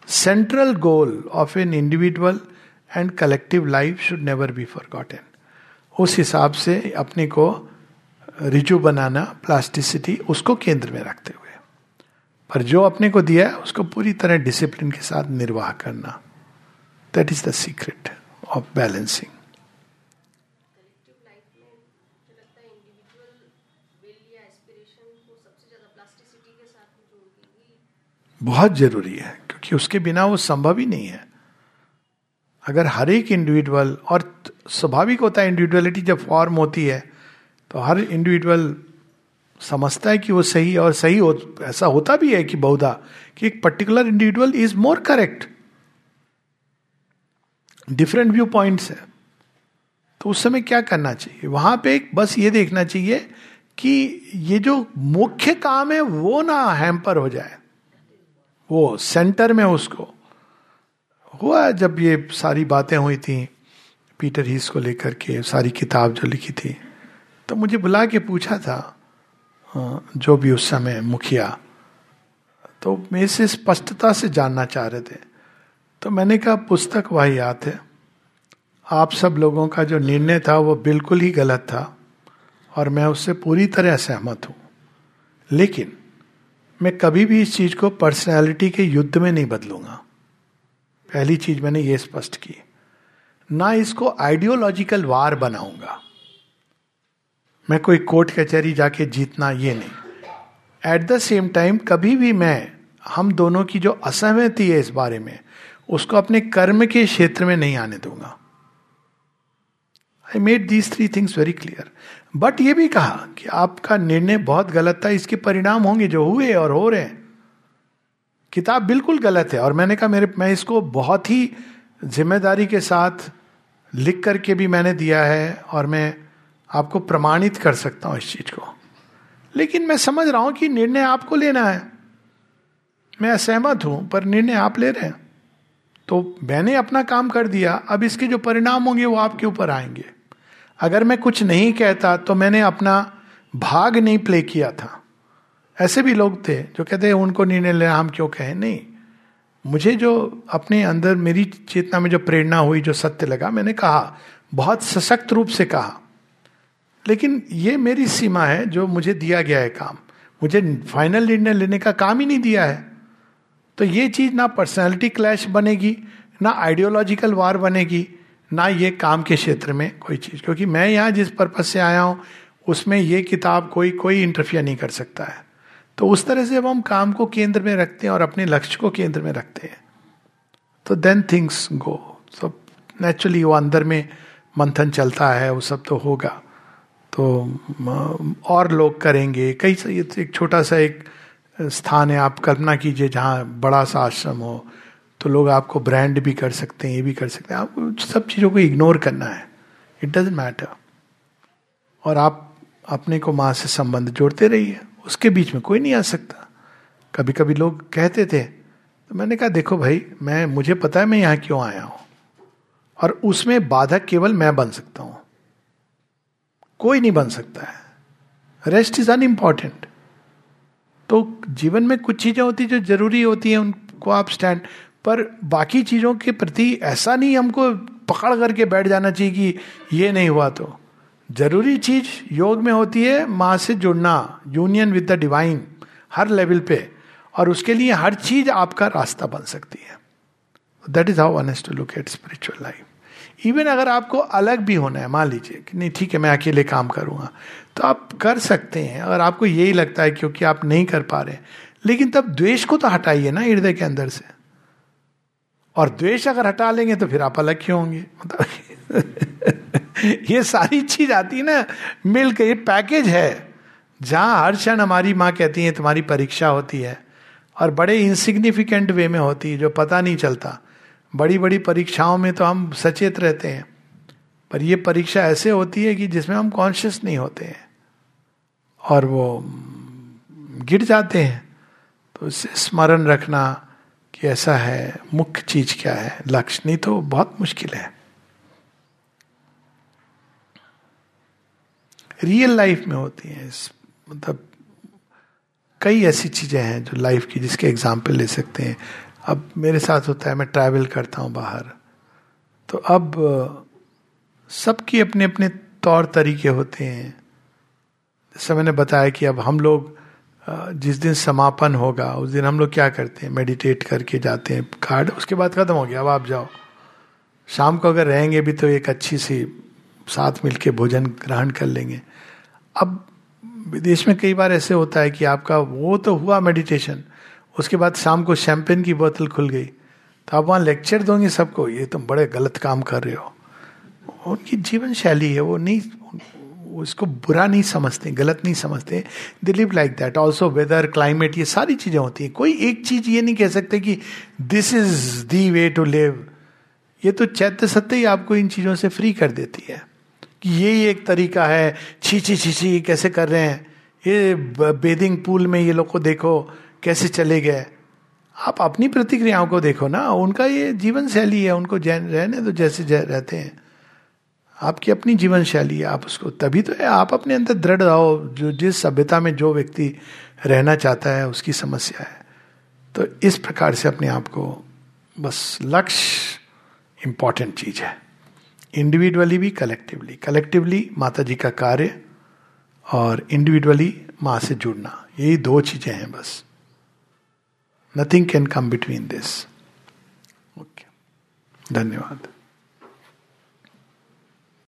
Speaker 1: central goal of an individual and collective life should never be forgotten उस हिसाब से अपने को रिजु बनाना प्लास्टिसिटी उसको केंद्र में रखते हुए। पर जो अपने को दिया है, उसको पूरी तरह डिसिप्लिन के साथ निर्वाह करना। That is the secret of balancing बहुत ज़रूरी है, क्योंकि उसके बिना वो संभव ही नहीं है। अगर हर एक इंडिविजुअल और स्वाभाविक होता है इंडिविजुअलिटी जब फॉर्म होती है तो हर इंडिविजुअल समझता है कि वो सही और सही हो, ऐसा होता भी है कि बहुधा, कि एक particular individual is more correct different view points है। तो उस समय क्या करना चाहिए? वहाँ पे एक बस ये देखना चाहिए कि ये जो मुख्य काम है, वो ना हैम्पर हो जाए। वो सेंटर में उसको। हुआ जब ये सारी बातें हुई थी पीटर हीस को लेकर के सारी किताब जो लिखी थी तो मुझे बुला के पूछा था हाँ, जो भी उस समय मुखिया। तो मेरे से स्पष्टता से जानना चाह रहे थे। तो मैंने कहा पुस्तक वही याद है। आप सब लोगों का जो निर्णय था वो बिल्कुल ही गलत था और मैं उससे पूरी तरह सहमत हूँ। लेकिन मैं कभी भी इस चीज़ को पर्सनैलिटी के युद्ध में नहीं बदलूँगा। पहली चीज़ मैंने ये स्पष्ट की, ना इसको आइडियोलॉजिकल वार बनाऊँगा। मैं कोई कोर्ट कचहरी जाके जीतना, ये नहीं। एट द सेम टाइम कभी भी मैं, हम दोनों की जो असहमति है इस बारे में, उसको अपने कर्म के क्षेत्र में नहीं आने दूँगा। I made these three things very clear but ये भी कहा कि आपका निर्णय बहुत गलत था, इसके परिणाम होंगे जो हुए और हो रहे हैं। किताब बिल्कुल गलत है और मैंने कहा, मेरे, मैं इसको बहुत ही ज़िम्मेदारी के साथ लिख करके भी मैंने दिया है और मैं आपको प्रमाणित कर सकता हूँ इस चीज़ को। लेकिन मैं समझ रहा हूँ कि निर्णय आपको लेना है। मैं असहमत हूँ, पर निर्णय आप ले रहे हैं। तो मैंने अपना काम कर दिया, अब इसके जो परिणाम होंगे वो आपके ऊपर आएँगे। अगर मैं कुछ नहीं कहता तो मैंने अपना भाग नहीं प्ले किया था। ऐसे भी लोग थे जो कहते हैं, उनको निर्णय लेना, हम क्यों कहें? नहीं। मुझे जो अपने अंदर मेरी चेतना में जो प्रेरणा हुई, जो सत्य लगा, मैंने कहा, बहुत सशक्त रूप से कहा। लेकिन ये मेरी सीमा है जो मुझे दिया गया है काम। मुझे फाइनल निर्णय लेने का काम ही नहीं दिया है। तो ये चीज़ ना पर्सनैलिटी क्लैश बनेगी, ना आइडियोलॉजिकल वार बनेगी। ना ये काम के क्षेत्र में कोई चीज़। क्योंकि मैं यहाँ जिस पर्पज से आया हूँ, उसमें ये किताब कोई कोई इंटरफियर नहीं कर सकता है। तो उस तरह से जब हम काम को केंद्र में रखते हैं और अपने लक्ष्य को केंद्र में रखते हैं तो देन थिंग्स गो सब नेचुरली वो अंदर में मंथन चलता है, वो सब तो होगा। तो और लोग करेंगे। कई एक छोटा सा एक स्थान है, आप कल्पना कीजिए जहाँ बड़ा सा आश्रम हो तो लोग आपको ब्रांड भी कर सकते हैं, ये भी कर सकते हैं। आपको सब चीज़ों को इग्नोर करना है। इट डजेंट मैटर और आप अपने को माँ से संबंध जोड़ते रहिए। उसके बीच में कोई नहीं आ सकता। कभी कभी लोग कहते थे तो मैंने कहा, देखो भाई, मैं, मुझे पता है मैं यहाँ क्यों आया हूँ। और उसमें बाधक केवल मैं बन सकता हूँ। कोई नहीं बन सकता है। रेस्ट इज़ अन इंपॉर्टेंट तो जीवन में कुछ चीज़ें होती जो ज़रूरी होती हैं, उनको आप स्टैंड पर बाकी चीज़ों के प्रति ऐसा नहीं हमको पकड़ करके बैठ जाना चाहिए कि ये नहीं हुआ तो। ज़रूरी चीज़ योग में होती है माँ से जुड़ना यूनियन विद द डिवाइन हर लेवल पे। और उसके लिए हर चीज़ आपका रास्ता बन सकती है। That is how one to look at spiritual life even अगर आपको अलग भी होना है, मान लीजिए कि नहीं, ठीक है, मैं अकेले काम करूँगा। तो आप कर सकते हैं, अगर आपको यही लगता है क्योंकि आप नहीं कर पा रहे लेकिन तब द्वेष को तो हटाइए ना, हृदय के अंदर से। और द्वेष अगर हटा लेंगे तो फिर आप अलग क्यों होंगे? मतलब ये सारी चीज़ आती है ना मिल के ये पैकेज है। जहाँ हर क्षण हमारी माँ कहती है, तुम्हारी परीक्षा होती है। और बड़े इनसिग्निफिकेंट वे में होती है, जो पता नहीं चलता। बड़ी बड़ी परीक्षाओं में तो हम सचेत रहते हैं। पर यह परीक्षा ऐसे होती है कि जिसमें हम कॉन्शियस नहीं होते हैं। और वो गिर जाते हैं। तो इससे स्मरण रखना कि ऐसा है, मुख्य चीज़ क्या है? लक्ष्य नहीं तो बहुत मुश्किल है। रियल लाइफ में होती है मतलब कई ऐसी चीज़ें हैं जो लाइफ की जिसके एग्ज़ाम्पल ले सकते हैं। अब मेरे साथ होता है, मैं ट्रैवल करता हूँ बाहर। तो अब, सबकी अपने अपने तौर तरीके होते हैं। जैसे मैंने बताया कि अब हम लोग जिस दिन समापन होगा, उस दिन हम लोग क्या करते हैं? मेडिटेट करके जाते हैं। कार्ड उसके बाद खत्म हो गया, अब आप जाओ। शाम को अगर रहेंगे भी तो एक अच्छी सी साथ मिलके भोजन ग्रहण कर लेंगे। अब विदेश में कई बार ऐसे होता है कि आपका वो तो हुआ मेडिटेशन उसके बाद शाम को शैंपेन की बोतल खुल गई। तो आप वहाँ लेक्चर दोगे सबको, ये तुम बड़े गलत काम कर रहे हो। उनकी जीवन शैली है, वो नहीं उसको बुरा नहीं समझते, गलत नहीं समझते। They live like that also weather climate ये सारी चीज़ें होती है। कोई एक चीज़ ये नहीं कह सकते कि this is the way to live ये तो चैत्य सत्य ही आपको इन चीज़ों से फ्री कर देती है। कि ये एक तरीका है, छी छी छी छी, कैसे कर रहे हैं? ये बेदिंग पूल में ये लोग को देखो, कैसे चले गए? आप अपनी प्रतिक्रियाओं को देखो ना, उनका ये जीवन शैली है, उनको रहने तो जैसे रहते हैं। आपकी अपनी जीवन शैली है, आप उसको, तभी तो आप अपने अंदर दृढ़ रहो, जो, जिस सभ्यता में जो व्यक्ति रहना चाहता है, उसकी समस्या है। तो इस प्रकार से अपने आप को, बस लक्ष्य इंपॉर्टेंट चीज़ है। इंडिविजुअली भी कलेक्टिवली कलेक्टिवली माता जी का कार्य और इंडिविजुअली माँ से जुड़ना। यही दो चीज़ें हैं बस। Nothing can come between this okay धन्यवाद।